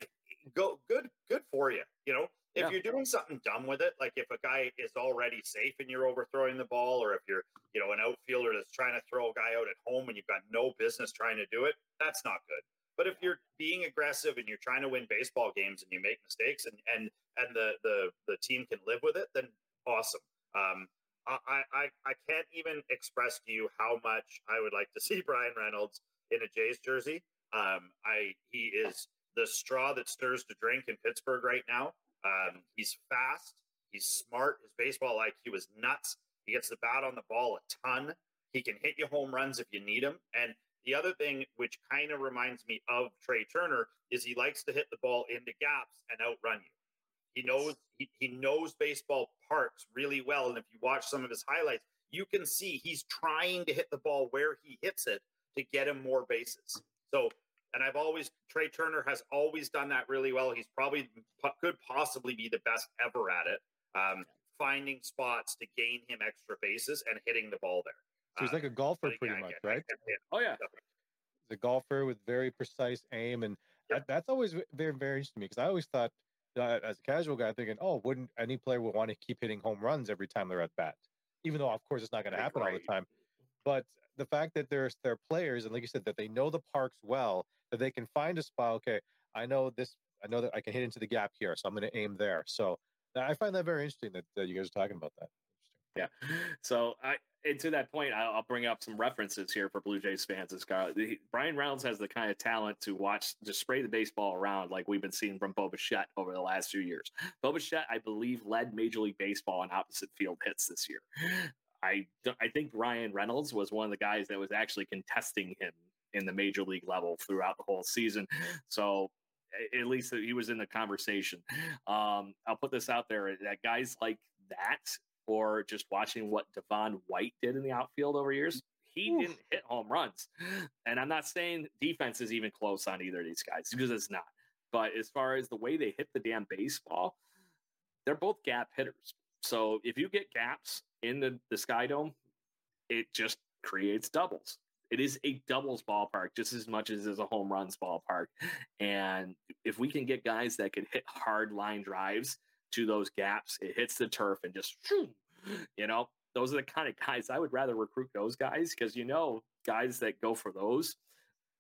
go good, good for you. You know, if Yeah. you're doing something dumb with it, like if a guy is already safe and you're overthrowing the ball, or if you're, you know, an outfielder that's trying to throw a guy out at home and you've got no business trying to do it, that's not good. But if you're being aggressive and you're trying to win baseball games and you make mistakes and and and the the the team can live with it, then awesome. Um, I I I can't even express to you how much I would like to see Bryan Reynolds in a Jays jersey. Um, I he is the straw that stirs the drink in Pittsburgh right now. Um, he's fast. He's smart. His baseball IQ is nuts. He gets the bat on the ball a ton. He can hit you home runs if you need him. And the other thing, which kind of reminds me of Trea Turner, is he likes to hit the ball into gaps and outrun you. He knows he, he knows baseball parts really well. And if you watch some of his highlights, you can see he's trying to hit the ball where he hits it to get him more bases. So, and I've always Trea Turner has always done that really well. He's probably could possibly be the best ever at it, um, finding spots to gain him extra bases and hitting the ball there. So he's like a Uh, golfer, but pretty again, much, right? Oh yeah. He's a golfer with very precise aim, and Yeah. that, that's always very, very interesting to me because I always thought, uh, as a casual guy, thinking, oh, wouldn't any player would want to keep hitting home runs every time they're at bat? Even though, of course, it's not going to Right, happen all the time. But the fact that there's they're players, and like you said, that they know the parks well, that they can find a spot. Okay, I know this. I know that I can hit into the gap here, so I'm going to aim there. So I find that very interesting that, that you guys are talking about that. Yeah. So I and to that point, I'll, bring up some references here for Blue Jays fans. The, Bryan Reynolds has the kind of talent to watch, just spray the baseball around like we've been seeing from Bo Bichette over the last few years. Bo Bichette, I believe, led Major League Baseball in opposite field hits this year. I I think Bryan Reynolds was one of the guys that was actually contesting him in the major league level throughout the whole season. So at least he was in the conversation. Um, I'll put this out there that guys like that, or just watching what Devon White did in the outfield over years, he didn't hit home runs. And I'm not saying defense is even close on either of these guys because it's not. But as far as the way they hit the damn baseball, they're both gap hitters. So if you get gaps in the, the Sky Dome, it just creates doubles. It is a doubles ballpark just as much as it is a home runs ballpark. And if we can get guys that can hit hard line drives to those gaps, it hits the turf and just, shoo, you know, those are the kind of guys I would rather recruit those guys because you know, guys that go for those,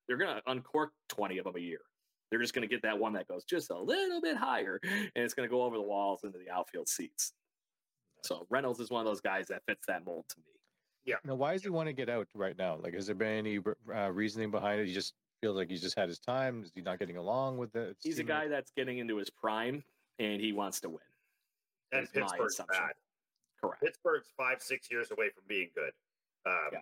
they're going to uncork 20 of them a year. They're just going to get that one that goes just a little bit higher and it's going to go over the walls into the outfield seats. So Reynolds is one of those guys that fits that mold to me. Yeah. Now, why does he want to get out right now? Like, has there been any uh, reasoning behind it? He just feels like he's just had his time. Is he not getting along with it? He's a guy that's getting into his prime and he wants to win. and That's my Pittsburgh's assumption. bad. Correct. Pittsburgh's five, six years away from being good. Um, Yeah.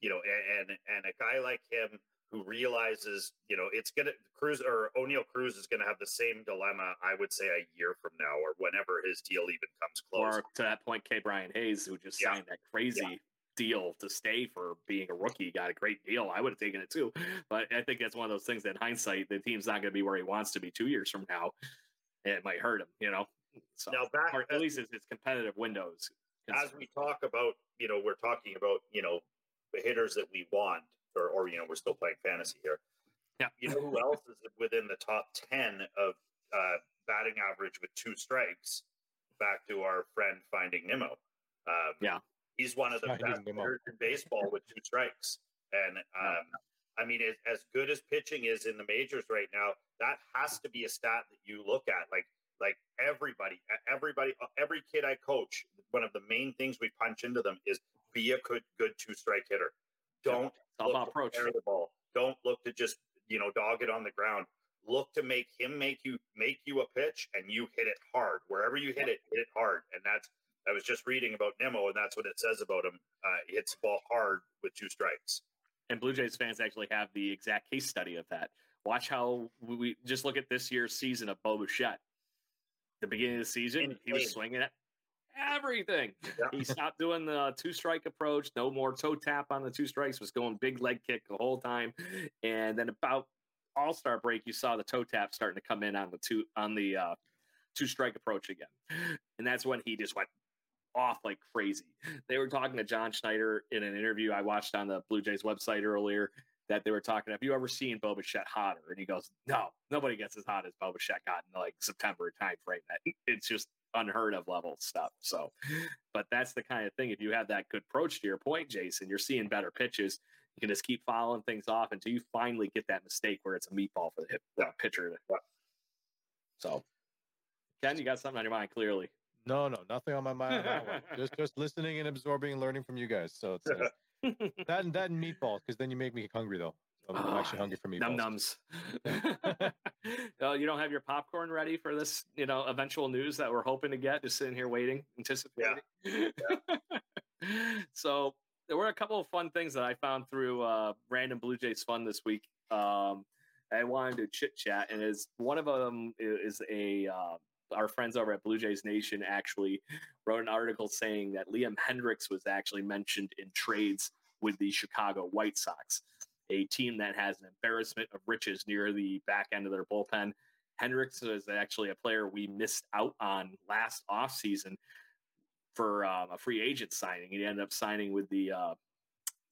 You know, and, and and a guy like him who realizes, you know, it's gonna Cruz or Oneil Cruz is gonna have the same dilemma. I would say a year from now, or whenever his deal even comes close. Or to that point, Ke'Bryan Hayes, who just Yeah. signed that crazy deal to stay for being a rookie, got a great deal. I would have taken it too. But I think that's one of those things that in hindsight, the team's not going to be where he wants to be two years from now. It might hurt him, you know? So, Now back or at least it's, it's competitive windows. as we talk about, you know, we're talking about, you know, the hitters that we want, or, or you know, we're still playing fantasy here. Yeah. You know who else is within the top 10 of uh, batting average with two strikes? Back to our friend Finding Nemo. Um, Yeah. He's one of the Finding best Nemo. hitters in baseball with two strikes. And um, I mean, as, as good as pitching is in the majors right now, that has to be a stat that you look at. Like, like everybody, everybody, every kid I coach, one of the main things we punch into them is be a good, good two strike hitter. Don't all look approach. the ball. Don't look to just you know dog it on the ground. Look to make him make you make you a pitch and you hit it hard wherever you hit it. Hit it hard, and that's. I was just reading about Nemo, and that's what it says about him. Uh, he hits the ball hard with two strikes. and Blue Jays fans actually have the exact case study of that. Watch how we, we just look at this year's season of Bo Bichette. The beginning of the season, he was swinging at everything. Yeah. He stopped doing the two strike approach, no more toe tap on the two strikes, was going big leg kick the whole time. And then about All Star break, you saw the toe tap starting to come in on the two on the uh, two strike approach again, and that's when he just went off like crazy. They were talking to John Schneider in an interview I watched on the Blue Jays website earlier. That they were talking. Have you ever seen Bo Bichette hotter? And he goes, No, nobody gets as hot as Bo Bichette got in like September time frame. That it's just unheard of level stuff. So, but that's the kind of thing. If you have that good approach to your point, Jason, you're seeing better pitches. You can just keep following things off until you finally get that mistake where it's a meatball for the hit, uh, pitcher. So, Ken, you got something on your mind clearly. No, no, nothing on my mind. just just listening and absorbing and learning from you guys. So it's uh, that and that and meatballs because then you make me hungry though. I'm, I'm actually hungry for meatballs. Num nums. oh, you don't have your popcorn ready for this, you know, eventual news that we're hoping to get. Just sitting here waiting, anticipating. Yeah. yeah. so there were a couple of fun things that I found through uh, random Blue Jays fun this week. Um, I wanted to chit chat, and is one of them is a uh, our friends over at Blue Jays Nation actually wrote an article saying that Liam Hendriks was actually mentioned in trades with the Chicago White Sox, a team that has an embarrassment of riches near the back end of their bullpen. Hendriks is actually a player we missed out on last offseason for um, a free agent signing. He ended up signing with the uh,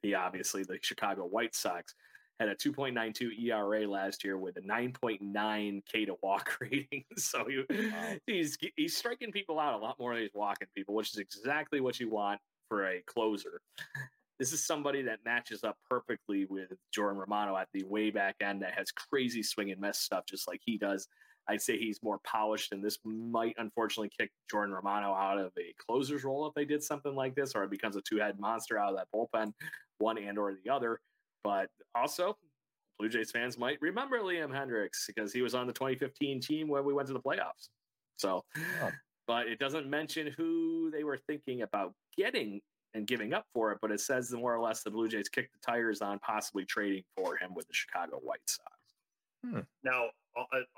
the obviously the Chicago White Sox had a 2.92 ERA last year with a 9.9 K to walk rating. so he, wow. he's he's striking people out a lot more than he's walking people, which is exactly what you want for a closer. This is somebody that matches up perfectly with Jordan Romano at the way back end that has crazy swing and miss stuff just like he does. I'd say he's more polished, and this might unfortunately kick Jordan Romano out of a closer's role if they did something like this, or it becomes a two-head monster out of that bullpen, one and or the other. But also, Blue Jays fans might remember Liam Hendriks because he was on the 2015 team where we went to the playoffs. So, oh. but it doesn't mention who they were thinking about getting and giving up for it, but it says more or less the Blue Jays kicked the tires on possibly trading for him with the Chicago White Sox. Hmm. Now,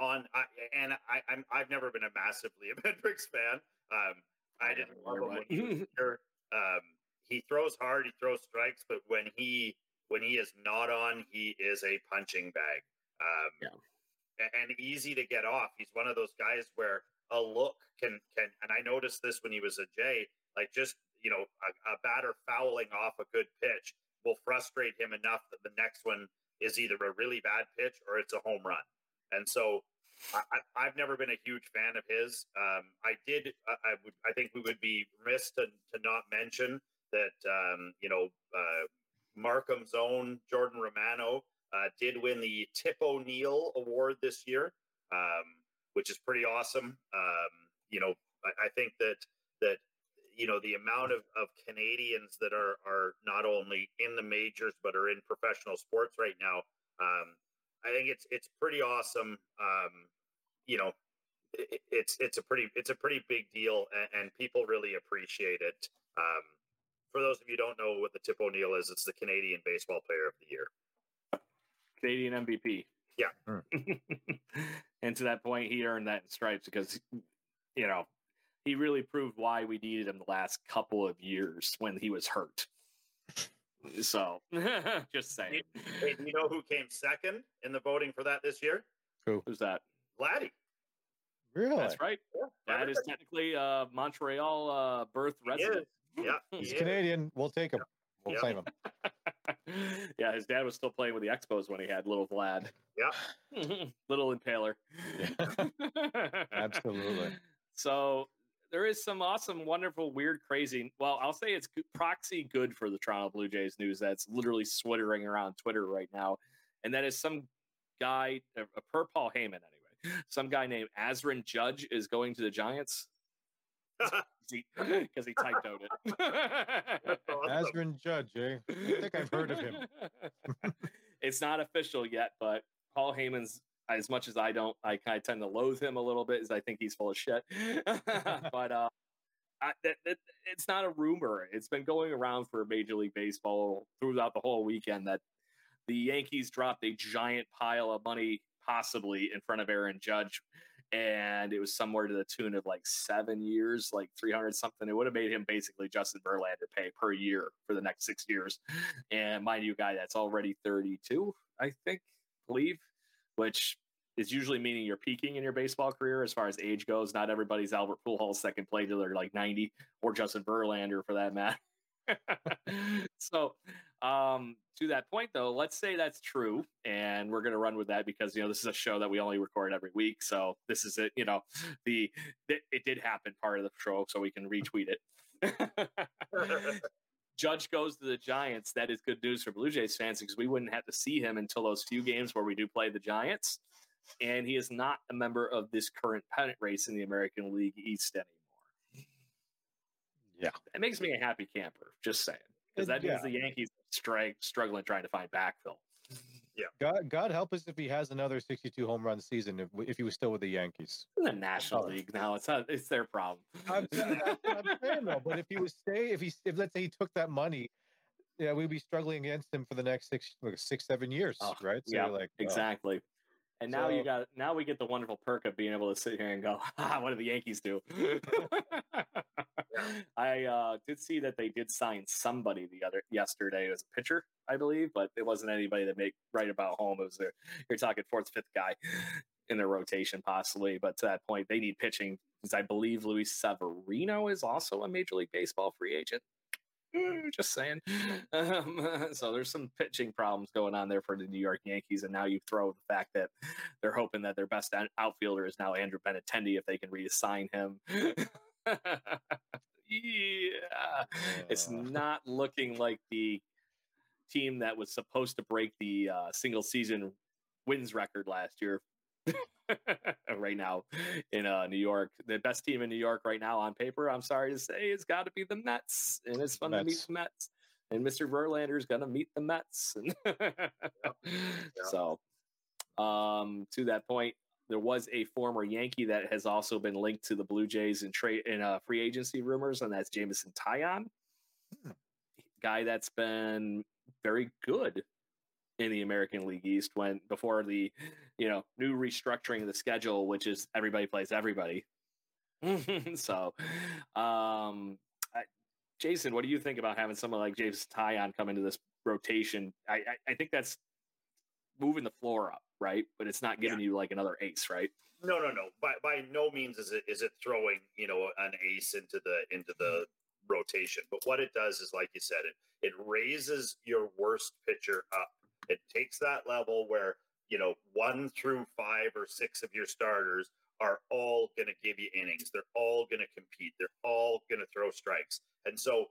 on, I, and I, I'm I've never been a massive Liam Hendriks fan. Um, I didn't love him when he was here. Um, he throws hard, he throws strikes, but when he when he is not on, he is a punching bag. Um, yeah. and easy to get off. He's one of those guys where a look can can and I noticed this when he was a Jay, like just you know a, a batter fouling off a good pitch will frustrate him enough that the next one is either a really bad pitch or it's a home run. And so I, have never been a huge fan of his. Um, I did. I, I, would. I think we would be remiss to, to not mention that. Um, you know, uh, Markham's own Jordan Romano uh, did win the Tip O'Neill Award this year, um, which is pretty awesome. Um, you know, I, I, think that that you know the amount of, of Canadians that are are not only in the majors but are in professional sports right now. Um, I think it's it's pretty awesome. Um, you know, it, it's it's a pretty it's a pretty big deal, and, and people really appreciate it. For those of you don't know what the Tip O'Neill is, it's the Canadian Baseball Player of the Year, Canadian MVP. Yeah, mm. and to that point, he earned that in stripes because you know he really proved why we needed him the last couple of years when he was hurt. So, just saying. Hey, do you know who came second in the voting for that this year? Who? Who's that? Vladdy. Really? That's right. Yeah, that is technically uh, Montreal uh, birth resident. Yeah, he's he Canadian. We'll take him. We'll yeah. claim him. yeah, his dad was still playing with the Expos when he had little Vlad. Yeah, little Impaler. Absolutely. So there is some awesome, wonderful, weird, crazy. Well, I'll say it's proxy good for the Toronto Blue Jays news that's literally swittering around Twitter right now, and that is some guy, uh, per Paul Heyman anyway, some guy named Azrin Judge is going to the Giants because he, he, typed out it. Azrin Judge, eh? I think I've heard of him. it's not official yet, but Paul Heyman's as much as I don't, I kind of tend to loathe him a little bit, as I think he's full of shit. but uh, I, it, it, it's not a rumor. It's been going around for Major League Baseball throughout the whole weekend that the Yankees dropped a giant pile of money, possibly in front of Aaron Judge, and it was somewhere to the tune of like seven years, like three hundred something. It would have made him basically Justin Verlander pay per year for the next six years. And mind you, guy that's already thirty-two, I think, believe which is usually meaning you're peaking in your baseball career as far as age goes. Not everybody's Albert Pujols second play till they're like 90 or Justin Verlander for that matter. so, um, to that point, though, let's say that's true, and we're going to run with that because you know this is a show that we only record every week. So this is it. You know, the it, it did happen part of the show, so we can retweet it. Judge goes to the Giants. That is good news for Blue Jays fans because we wouldn't have to see him until those few games where we do play the Giants. And he is not a member of this current pennant race in the American League East anymore. Yeah. That makes me a happy camper, just saying. Because that means the Yankees are struggling trying to find backfill. Yeah. God, God help us if he has another 62 home run season. If, if he was still with the Yankees, In the National Oh. League now, it's not, it's their problem. I'm, saying- that's what I'm saying though. But if he was stay, if he, if let's say he took that money, yeah, we'd be struggling against him for the next six, like, six, seven years, Oh, right? So yeah, like, oh, Exactly. And now you got now we get the wonderful perk of being able to sit here and go, ah, what do the Yankees do? I uh, did see that they did sign somebody the other yesterday as a pitcher, I believe, but it wasn't anybody that make right about home. It was their you're talking fourth, fifth guy in their rotation, possibly. But to that point, they need pitching because I believe Luis Severino is also a Major League Baseball free agent. Just saying. Um, so there's some pitching problems going on there for the New York Yankees, and now you throw the fact that they're hoping that their best outfielder is now Andrew Benintendi if they can reassign him. yeah, it's Uh. not looking like the team that was supposed to break the uh, single season wins record last year. right now in uh, New York, the best team in New York right now on paper, I'm sorry to say, it's got to be the Mets, and it's fun to meet the Mets. And Mr. Verlander is gonna meet the Mets. So, um, to that point, there was a former Yankee that has also been linked to the Blue Jays in trade in uh, free agency rumors, and that's Jameson Taillon, guy that's been very good in the American League East when before the you know new restructuring of the schedule, which is everybody plays everybody. so, um, I, Jason, what do you think about having someone like James Taillon come into this rotation? I, I, I think that's moving the floor up, right? But it's not giving you like another ace, right? No, no, no. By by no means is it is it throwing you know an ace into the into the rotation. But what it does is, like you said, it it raises your worst pitcher up. It takes that level where you know one through five or six of your starters are all going to give you innings. They're all going to compete. They're all going to throw strikes. And so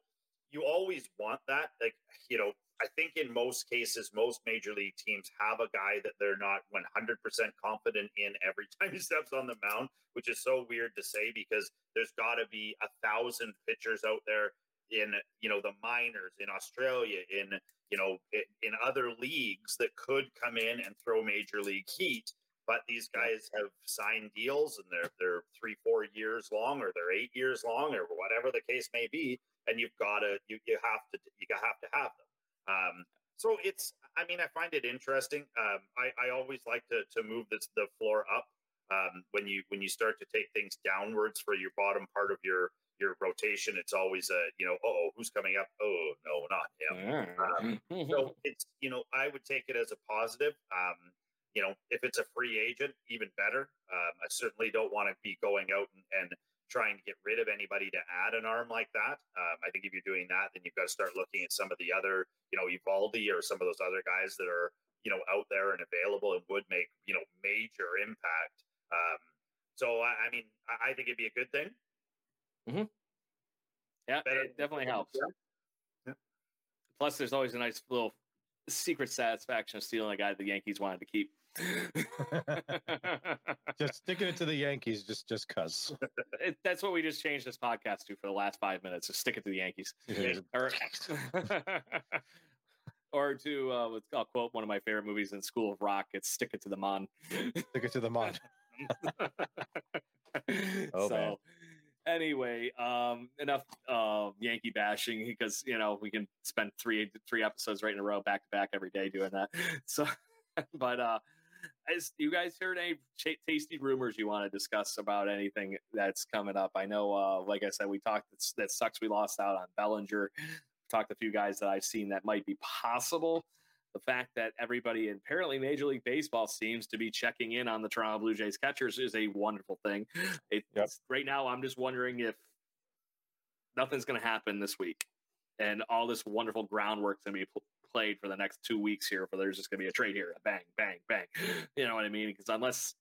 you always want that. Like you know, I think in most cases, most major league teams have a guy that they're not 100% confident in every time he steps on the mound, which is so weird to say because there's got to be a thousand pitchers out there in you know the minors in Australia, in you know in, other leagues that could come in and throw major league heat. But these guys have signed deals and they're they're three, four years long, or they're eight years long, or whatever the case may be. And you've got to you, you have to you have to have them. Um, so it's, I mean, I find it interesting. Um, I, I always like to, to move this, the floor up um, when you when you start to take things downwards for your bottom part of your your rotation. It's always a you know, oh, who's coming up? Oh, no, not him. Um, so it's you know, I would take it as a positive. Um, you know, if it's a free agent, even better. Um, I certainly don't want to be going out and, and trying to get rid of anybody to add an arm like that. Um, I think if you're doing that, then you've got to start looking at some of the other, you know, Eovaldi or some of those other guys that are, you know, out there and available and would make, you know, major impact. Um, so I, I mean, I, I think it'd be a good thing. Yeah, Better- it definitely helps. Yeah. Yeah. Plus, there's always a nice little secret satisfaction of stealing a guy the Yankees wanted to keep. just sticking it to the Yankees, just just cause. It- that's what we just changed this podcast to for the last five minutes. Just stick it to the Yankees. or, or to uh, let's- I'll quote one of my favorite movies in School of Rock. It's "Stick It to the Mon." Stick it to the mon. Oh, so man. Anyway, um, enough uh, Yankee bashing because you know we can spend three three episodes right in a row back to back every day doing that. So, but uh, as you guys heard any ch- tasty rumors you want to discuss about anything that's coming up? I know, uh, like I said, we talked. That sucks. We lost out on Bellinger. Talked to a few guys that I've seen that might be possible. The fact that everybody, apparently Major League Baseball, seems to be checking in on the Toronto Blue Jays catchers is a wonderful thing. It's Yep. right now. I'm just wondering if nothing's going to happen this week. and all this wonderful groundwork's gonna be pl- played for the next two weeks here. For there's just gonna be a trade here, a bang, bang, bang. You know what I mean? Because unless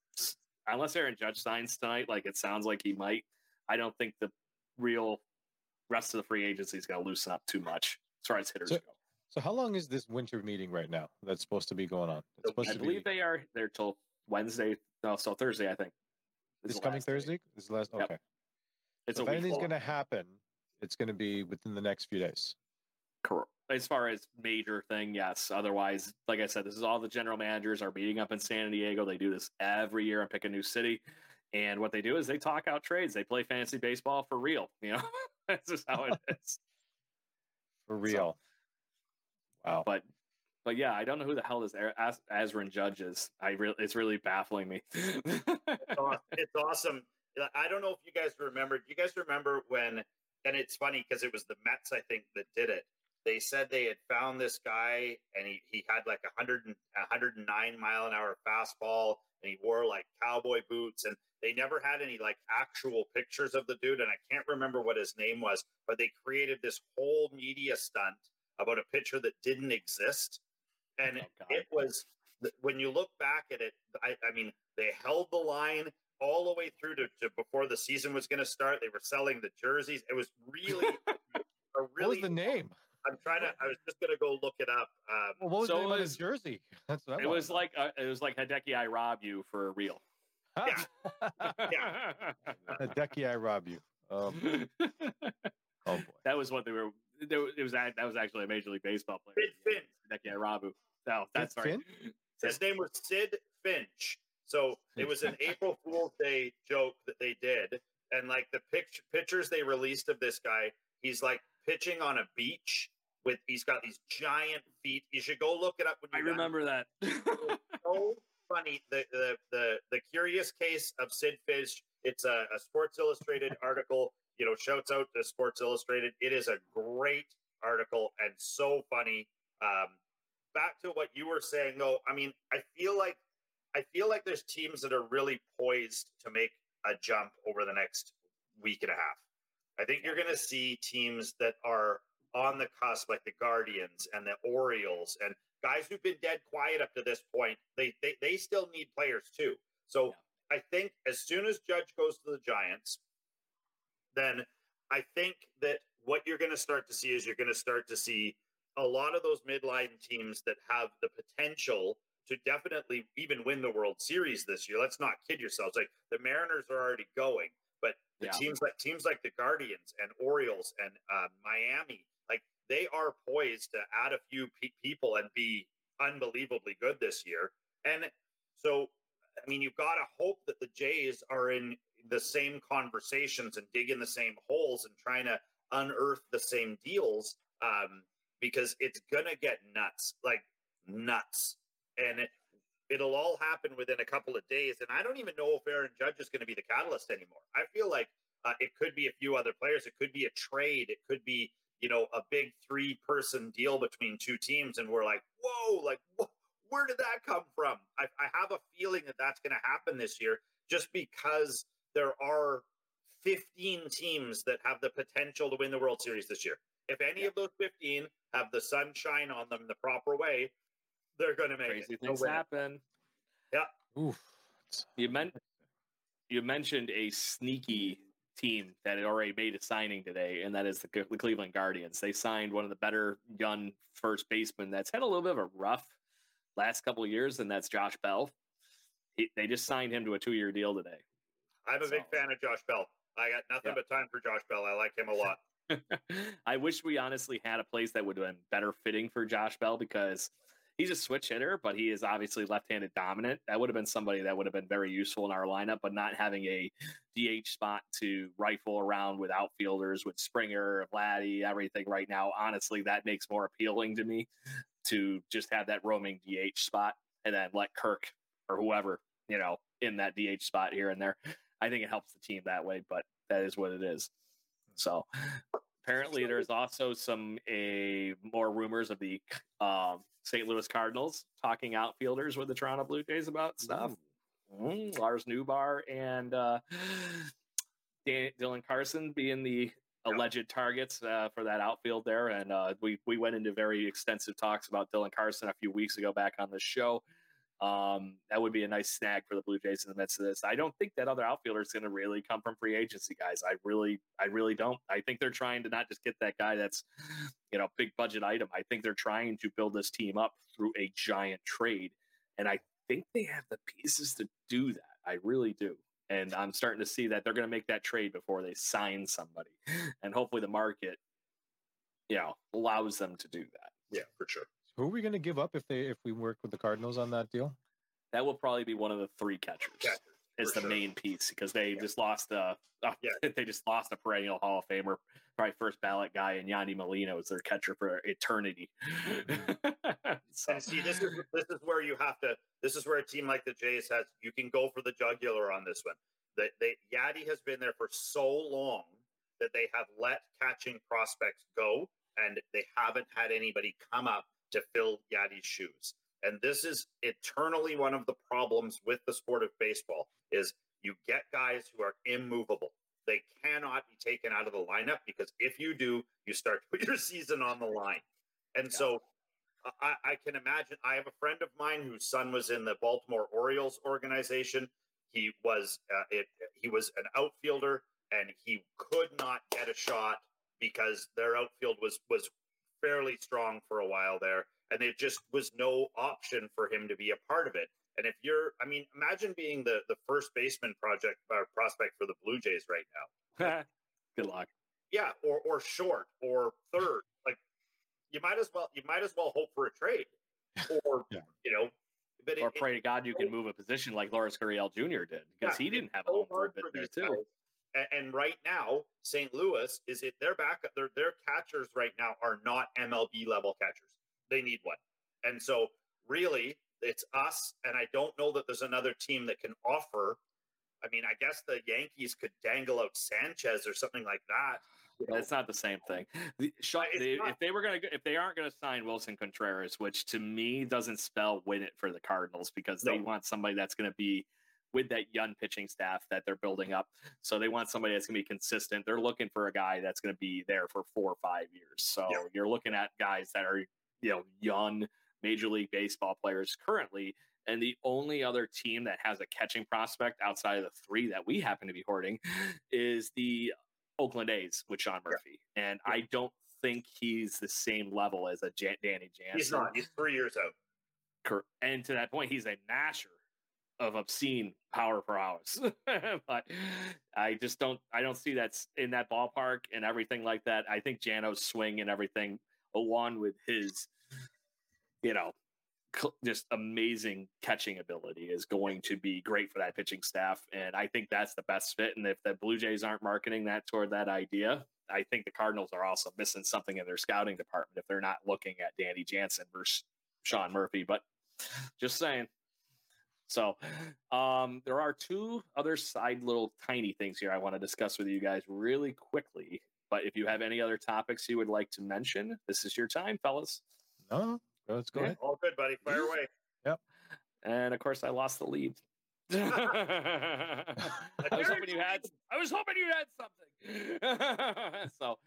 unless Aaron Judge signs tonight, like it sounds like he might, I don't think the real rest of the free agency is gonna loosen up too much as far as hitters So- go. So how long is this winter meeting right now that's supposed to be going on? It's supposed I to believe be they are there till Wednesday. No, so Thursday, I think. is this coming last day. Thursday. This last. Yep. Okay. It's So a if anything's going to happen, it's going to be within the next few days. Correct. As far as major thing, yes. Otherwise, like I said, this is all the general managers are meeting up in San Diego. They do this every year and pick a new city. And what they do is they talk out trades. They play fantasy baseball for real. You know, that's just how it is. For real. Wow. But, but yeah, I don't know who the hell this A- Az- Azrin Judge is. I really, it's really baffling me. It's aw- it's awesome. I don't know if you guys remember. Do you guys remember when? And it's funny because it was the Mets, I think, that did it. They said they had found this guy, and he, he had like a hundred and a hundred and nine mile an hour fastball, and he wore like cowboy boots, and they never had any like actual pictures of the dude, and I can't remember what his name was, but they created this whole media stunt about a pitcher that didn't exist, and Oh, it was when you look back at it. I, I mean, they held the line all the way through to, to before the season was going to start. They were selling the jerseys. It was really, a what really. was the name? I'm trying to. I was just going to go look it up. Um, Well, what was So the name it of was- his jersey? That's what I it was like, uh, it was like Hideki, I rob you for real. Yeah. Hideki, I rob you. Um, oh boy. that was what they were. There, was- it was that that was actually a major league baseball player. Sidd Finch. Hideki Irabu. No, that's Sidd right. Finch? His name was Sidd Finch. So it was an April Fool's Day joke that they did, and like the pict- pictures they released of this guy, he's like pitching on a beach with. He's got these giant feet. You should go look it up when I you remember that. so funny. The, the the the curious case of Sidd Finch. It's a, a Sports Illustrated article. You know, shouts out to Sports Illustrated. It is a great article and so funny. Um, back to what you were saying, though. I mean, I feel like I feel like there's teams that are really poised to make a jump over the next week and a half. I think you're going to see teams that are on the cusp, like the Guardians and the Orioles, and guys who've been dead quiet up to this point. They they, they still need players too. So I think as soon as Judge goes to the Giants, then I think that what you're going to start to see is you're going to start to see a lot of those midline teams that have the potential to definitely even win the World Series this year. Let's not kid yourselves. Like the Mariners are already going, but the Yeah. teams like teams like the Guardians and Orioles and uh, Miami, like they are poised to add a few pe- people and be unbelievably good this year. And so, I mean, you've got to hope that the Jays are in the same conversations and digging the same holes and trying to unearth the same deals um, because it's gonna get nuts, like nuts, and it, it'll all happen within a couple of days. And I don't even know if Aaron Judge is going to be the catalyst anymore. I feel like uh, it could be a few other players. It could be a trade. It could be you know a big three-person deal between two teams, and we're like, whoa, like wh- where did that come from? I, I have a feeling that that's going to happen this year, just because there are 15 teams that have the potential to win the World Series this year. If any of those 15 have the sunshine on them the proper way, they're going to make Crazy it. Things win it. happen. Oof. You meant you mentioned a sneaky team that had already made a signing today, and that is the, the Cleveland Guardians. They signed one of the better young first basemen that's had a little bit of a rough last couple of years, and that's Josh Bell. He, they just signed him to a two-year deal today. I'm a big fan of Josh Bell. I got nothing Yeah. but time for Josh Bell. I like him a lot. I wish we honestly had a place that would have been better fitting for Josh Bell because he's a switch hitter, but he is obviously left-handed dominant. That would have been somebody that would have been very useful in our lineup, but not having a DH spot to rifle around with outfielders with Springer, Vladdy, everything right now. Honestly, that makes more appealing to me to just have that roaming DH spot and then let Kirk or whoever, you know, in that DH spot here and there. I think it helps the team that way, but that is what it is. So apparently there's also some a more rumors of the um, St. Louis Cardinals talking outfielders with the Toronto Blue Jays about stuff. Mm, Lars Nootbaar and uh, Dan- Dylan Carlson being the alleged targets uh, for that outfield there, and uh, we we went into very extensive talks about Dylan Carlson a few weeks ago back on the show. Um, that would be a nice snag for the Blue Jays in the midst of this. I don't think that other outfielder is going to really come from free agency guys. I really, I really don't. I think they're trying to not just get that guy that's, you know, big budget item. I think they're trying to build this team up through a giant trade, and I think they have the pieces to do that. I really do. And I'm starting to see that they're going to make that trade before they sign somebody, and hopefully the market, you know, allows them to do that. Yeah, for sure. Who are we going to give up if they if we work with the Cardinals on that deal? That will probably be one of the three catchers. Catcher, is the sure. main piece because they Yeah. just lost a uh, Yeah. they just lost a perennial Hall of Famer, probably first ballot guy, and Yadi Molina was their catcher for eternity. so, And see, this is this is where you have to. This is where a team like the Jays has. You can go for the jugular on this one. That they Yadi has been there for so long that they have let catching prospects go, and they haven't had anybody come up to fill Yadi's shoes. And this is eternally one of the problems with the sport of baseball is you get guys who are immovable. They cannot be taken out of the lineup because if you do, you start to put your season on the line. And so I, I can imagine. I have a friend of mine whose son was in the Baltimore Orioles organization. He was uh, it. He was an outfielder, and he could not get a shot because their outfield was was fairly strong for a while there, and there just was no option for him to be a part of it. And if you're, I mean, imagine being the the first baseman project or prospect for the Blue Jays right now. good luck. Yeah, or or short or third. Like you might as well you might as well hope for a trade, or Yeah. you know, but Or it- pray to God you can move a position like Lourdes Gurriel Jr. did because Yeah, he didn't have a home for a bit there too. guys. And, right now, St. Louis is it their backup. Their their catchers right now are not MLB level catchers. They need one, and so really it's us. And I don't know that there's another team that can offer. I mean, I guess the Yankees could dangle out Sanchez or something like that. you know. It's not the same thing. The, It's they, if they were gonna, if they aren't gonna sign Willson Contreras, which to me doesn't spell win it for the Cardinals because they want somebody that's gonna be with that young pitching staff that they're building up. So they want somebody that's gonna be consistent. They're looking for a guy that's gonna be there for four or five years. So Yeah. you're looking at guys that are you know young Major League Baseball players currently. And the only other team that has a catching prospect outside of the three that we happen to be hoarding is the Oakland A's with Sean Murphy, and I don't think he's the same level as a Jan- Danny Jansen. He's not. He's three years out. And to that point, he's a masher of obscene power per hours. but I just don't. I don't see that's in that ballpark and everything like that. I think Jano's swing and everything, along with his, you know, cl- just amazing catching ability, is going to be great for that pitching staff. And I think that's the best fit. And if the Blue Jays aren't marketing that toward that idea, I think the Cardinals are also missing something in their scouting department if they're not looking at Danny Jansen versus Sean Murphy. But just saying. So, um, there are two other side little tiny things here I want to discuss with you guys really quickly. But if you have any other topics you would like to mention, this is your time, fellas. No, no, let's go Yeah. ahead. All good, buddy. Fire away. Yep. And of course, I lost the lead. I was hoping you had. I was hoping you had something. so,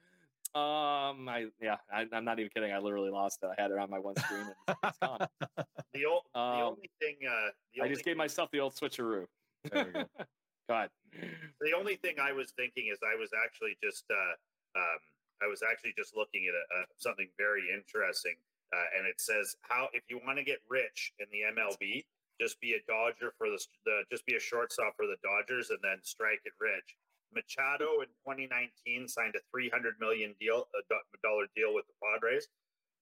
um, I yeah, I, I'm not even kidding. I literally lost it. I had it on my one screen and it's, it's gone. The, o- the Um, only thing. Uh, the I only just gave thing- myself the old switcheroo. There we go. Go ahead. the only thing I was thinking is I was actually just uh, um, I was actually just looking at a, a, something very interesting, uh, and it says how if you want to get rich in the MLB, just be a Dodger for the, the just be a shortstop for the Dodgers and then strike it rich. Machado in 2019 signed a 300 million deal a dollar deal with the Padres.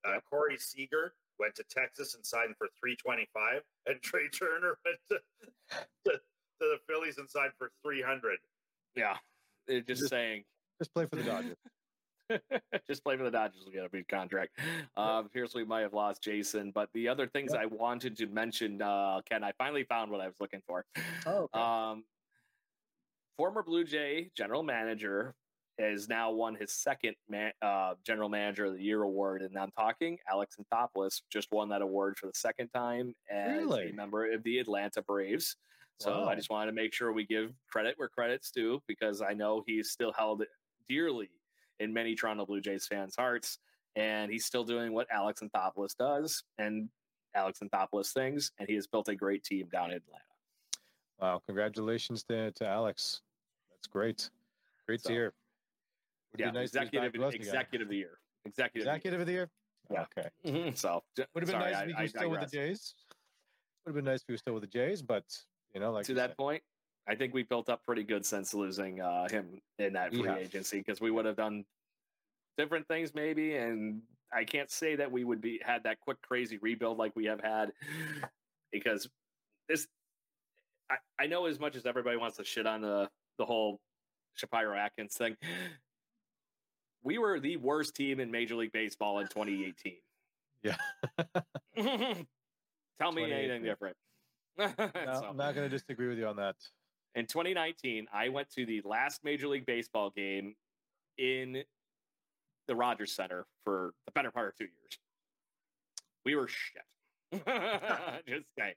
Uh, Corey Seager went to Texas and signed for 325, and Trea Turner went to, to, to the Phillies and signed for 300. Yeah, it just Just- saying. Just play for the Dodgers. just play for the Dodgers We get a big contract. Um, here's we might have lost Jason, but the other things Yep. I wanted to mention, uh, Ken, I finally found what I was looking for. Oh, okay. Um, former Blue Jay general manager has now won his second man, uh, general manager of the year award, and I'm talking Alex Anthopoulos just won that award for the second time as Really? a member of the Atlanta Braves. So Wow. I just wanted to make sure we give credit where credit's due because I know he's still held dearly in many Toronto Blue Jays fans' hearts. And he's still doing what Alex Anthopoulos does and Alex Anthopoulos things, and he has built a great team down in Atlanta. Wow! Congratulations to, to Alex. Great. Great So, to hear. Would yeah, nice executive executive of the year. Executive, Executive of the year. Yeah. Okay. Mm-hmm. So Would have been sorry, nice if he I was still with the. Jays. Would have been nice if he was still with the Jays, but you know, like to that said, point, I think we built up pretty good since losing uh, him in that free have. agency because we would have done different things maybe, and I can't say that we would be had that quick crazy rebuild like we have had because this. I, I know as much as everybody wants to shit on the the whole Shapiro Atkins thing, we were the worst team in Major League Baseball in 2018. Yeah. Tell me anything different. No, So- I'm not going to disagree with you on that. in 2019, I went to the last Major League Baseball game in the Rogers Center for the better part of two years. We were shit. Just saying.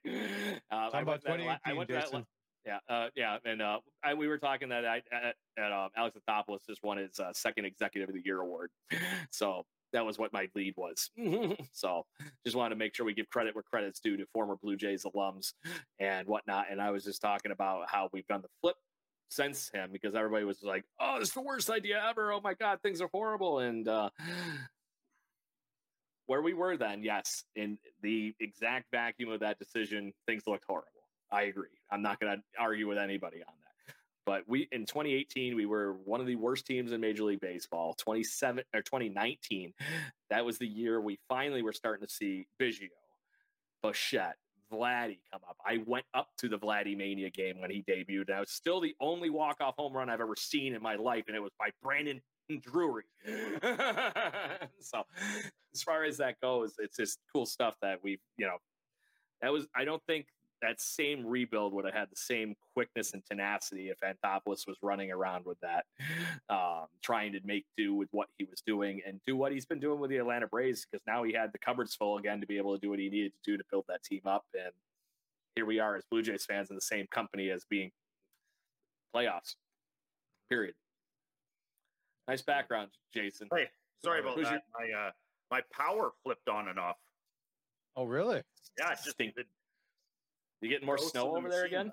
Uh, I Talking about went to that la- I 2018, went to that la- Jason. Yeah, uh, yeah, and uh, I, we were talking that I, at, at um, Alex Anthopoulos just won his uh, second Executive of the Year award, so that was what my lead was. so just wanted to make sure we give credit where credit's due to former Blue Jays alums and whatnot. And I was just talking about how we've done the flip since him because everybody was like, "Oh, it's the worst idea ever! Oh my God, things are horrible!" And uh, where we were then, yes, in the exact vacuum of that decision, things looked horrible. I agree. I'm not going to argue with anybody on that. But we in 2018 we were one of the worst teams in Major League Baseball. 27 or 2019, that was the year we finally were starting to see Biggio, Bichette, Vladdy come up. I went up to the Vladdy Mania game when he debuted. I was still the only walk-off home run I've ever seen in my life, and it was by Brandon Drury. so as far as that goes, it's just cool stuff that we've, you know, that was I don't think that same rebuild would have had the same quickness and tenacity if Anthopoulos was running around with that, um, trying to make do with what he was doing and do what he's been doing with the Atlanta Braves because now he had the cupboards full again to be able to do what he needed to do to build that team up. And here we are as Blue Jays fans in the same company as being playoffs. Period. Nice background, Jason. Hey, sorry about Who's that. your- My uh, my power flipped on and off. Oh, really? Yeah, it's just Stink. The- You getting more Ghost snow over there again?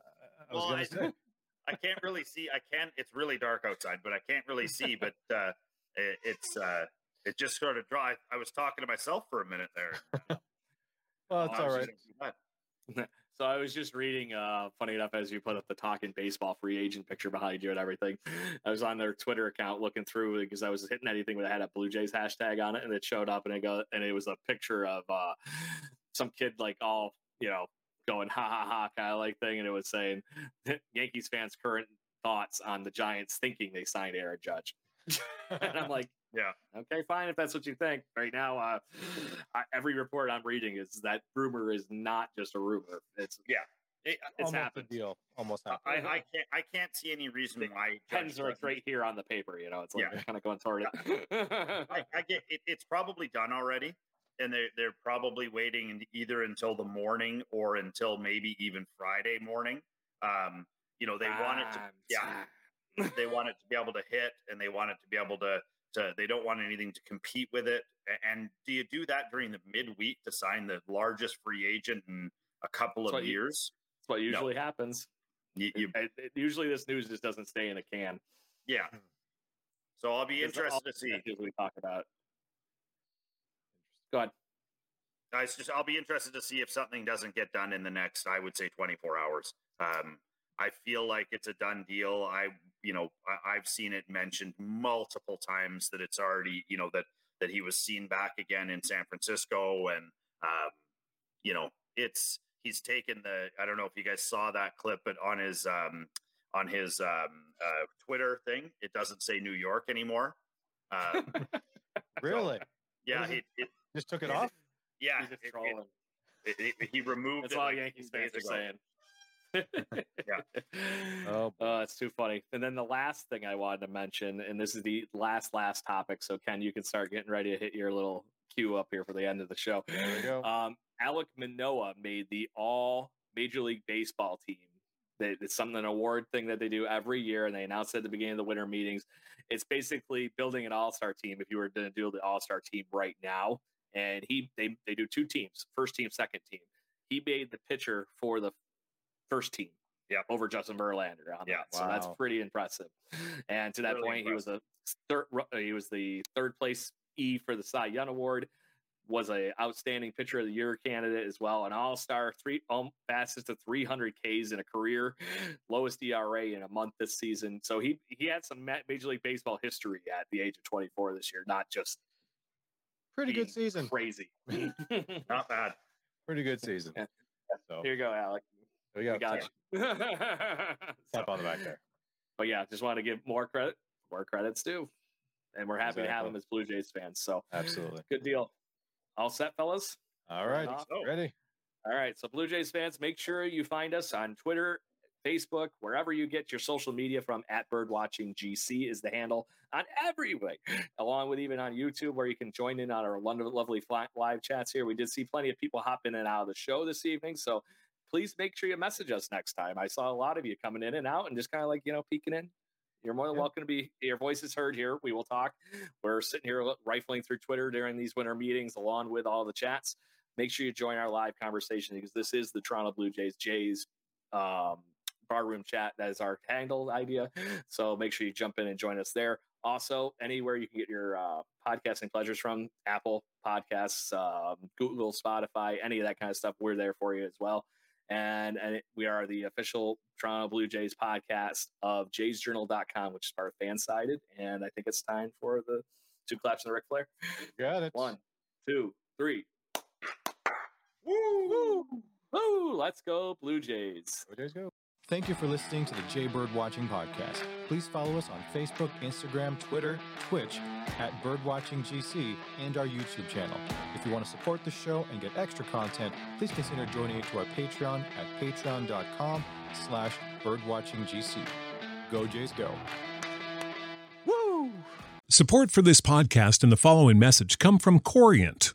I was Well, I- I can't really see. I can't. It's really dark outside, but I can't really see. But uh, it, it's uh, it just sort of dry. I was talking to myself for a minute there. Well, it's I all was right. just like, So I was just reading, uh, funny enough, as you put up the talking baseball free agent picture behind you and everything. I was on their Twitter account looking through because I was hitting anything that had a Blue Jays hashtag on it, and it showed up, and it go, and it was a picture of uh, some kid like all you know going ha ha ha kind of like thing, and it was saying Yankees fans' current thoughts on the Giants thinking they signed Aaron Judge, and I'm like. Yeah. Okay, fine. If that's what you think. Right now, uh, I, every report I'm reading is that rumor is not just a rumor. It's Yeah. It- it's Almost a happened. deal. Almost I, happened. I can't. I can't see any reason The why pens Judge are like right here on the paper. You know, it's like Yeah. kind of going toward it. I, I get it, it's probably done already, and they're they're probably waiting either until the morning or until maybe even Friday morning. Um, you know, they want it to yeah. they want it to be able to hit, and they want it to be able to to. They don't want anything to compete with it. And do you do that during the midweek to sign the largest free agent in a couple of what you- years? That's what usually happens. You, you, It- it- usually, this news just doesn't stay in a can. yeah. So I'll be interested to see. We talk about. Go ahead. I was just I'll be interested to see if something doesn't get done in the next I would say 24 hours. Um, I feel like it's a done deal. I you know I, I've seen it mentioned multiple times that it's already you know that that he was seen back again in San Francisco and um, you know it's he's taken the I don't know if you guys saw that clip but on his um, on his um, uh, Twitter thing it doesn't say New York anymore. Um, really? yeah, What is it, it Just took it off? yeah He's just it- it- trolling. it- it- he removed That's it all like Yankees fans are saying. Yeah. Oh, Uh, it's too funny. And then the last thing I wanted to mention, and this is the last last topic. So Ken, you can start getting ready to hit your little cue up here for the end of the show. There we go. Um, Alek Manoah made the All Major League Baseball team They, it's something an award thing that they do every year, and they announce it at the beginning of the winter meetings. It's basically building an all star team. If you were to do the all star team right now, and he they they do two teams, first team, second team. He made the pitcher for the first team. Yeah, over Justin Verlander. On yeah, that. so that's pretty impressive. And to that really point, impressive. he was a third. He was the third place E for the Cy Young Award was a outstanding pitcher of the year candidate as well, an all star, three um, fastest to 300 Ks in a career, lowest ERA in a month this season. So he he had some Major League Baseball history at the age of 24 this year, not just pretty good season, crazy, not bad, pretty good season. So here you go, Alek. We got, got you. Tap on the back there. But yeah, just want to give more credit, more credits due, and we're happy exactly. to have him as Blue Jays fans. So absolutely good deal. All set, fellas? All right. Ready? All right. So, Blue Jays fans, make sure you find us on Twitter, Facebook, wherever you get your social media from. At BirdwatchingGC is the handle on every way, along with even on YouTube, where you can join in on our lovely live chats here. We did see plenty of people hop in and out of the show this evening. So, please make sure you message us next time. I saw a lot of you coming in and out and just kind of like, you know, peeking in, you're more than welcome to be your voice is heard here. We will talk. We're sitting here rifling through Twitter during these winter meetings, along with all the chats. Make sure you join our live conversation because this is the Toronto Blue Jays Jays um, barroom chat. That is our handle idea. So make sure you jump in and join us there. Also, anywhere you can get your uh, podcasting pleasures from Apple Podcasts, um, Google, Spotify, any of that kind of stuff, we're there for you as well and, and it, we are the official Toronto Blue Jays podcast of jaysjournal.com, which is part of Fansided. And I think it's time for the two claps and the Ric Flair. Got it. One, two, three. Woo! Woo! Woo! Let's go, Blue Jays. Blue Jays go. Thank you for listening to the Jay Bird Watching Podcast. Please follow us on Facebook, Instagram, Twitter, Twitch at BirdwatchingGC and our YouTube channel. If you want to support the show and get extra content, please consider joining to our Patreon at patreon.com slash birdwatchinggc. Go Jays go. Woo! Support for this podcast and the following message come from Corient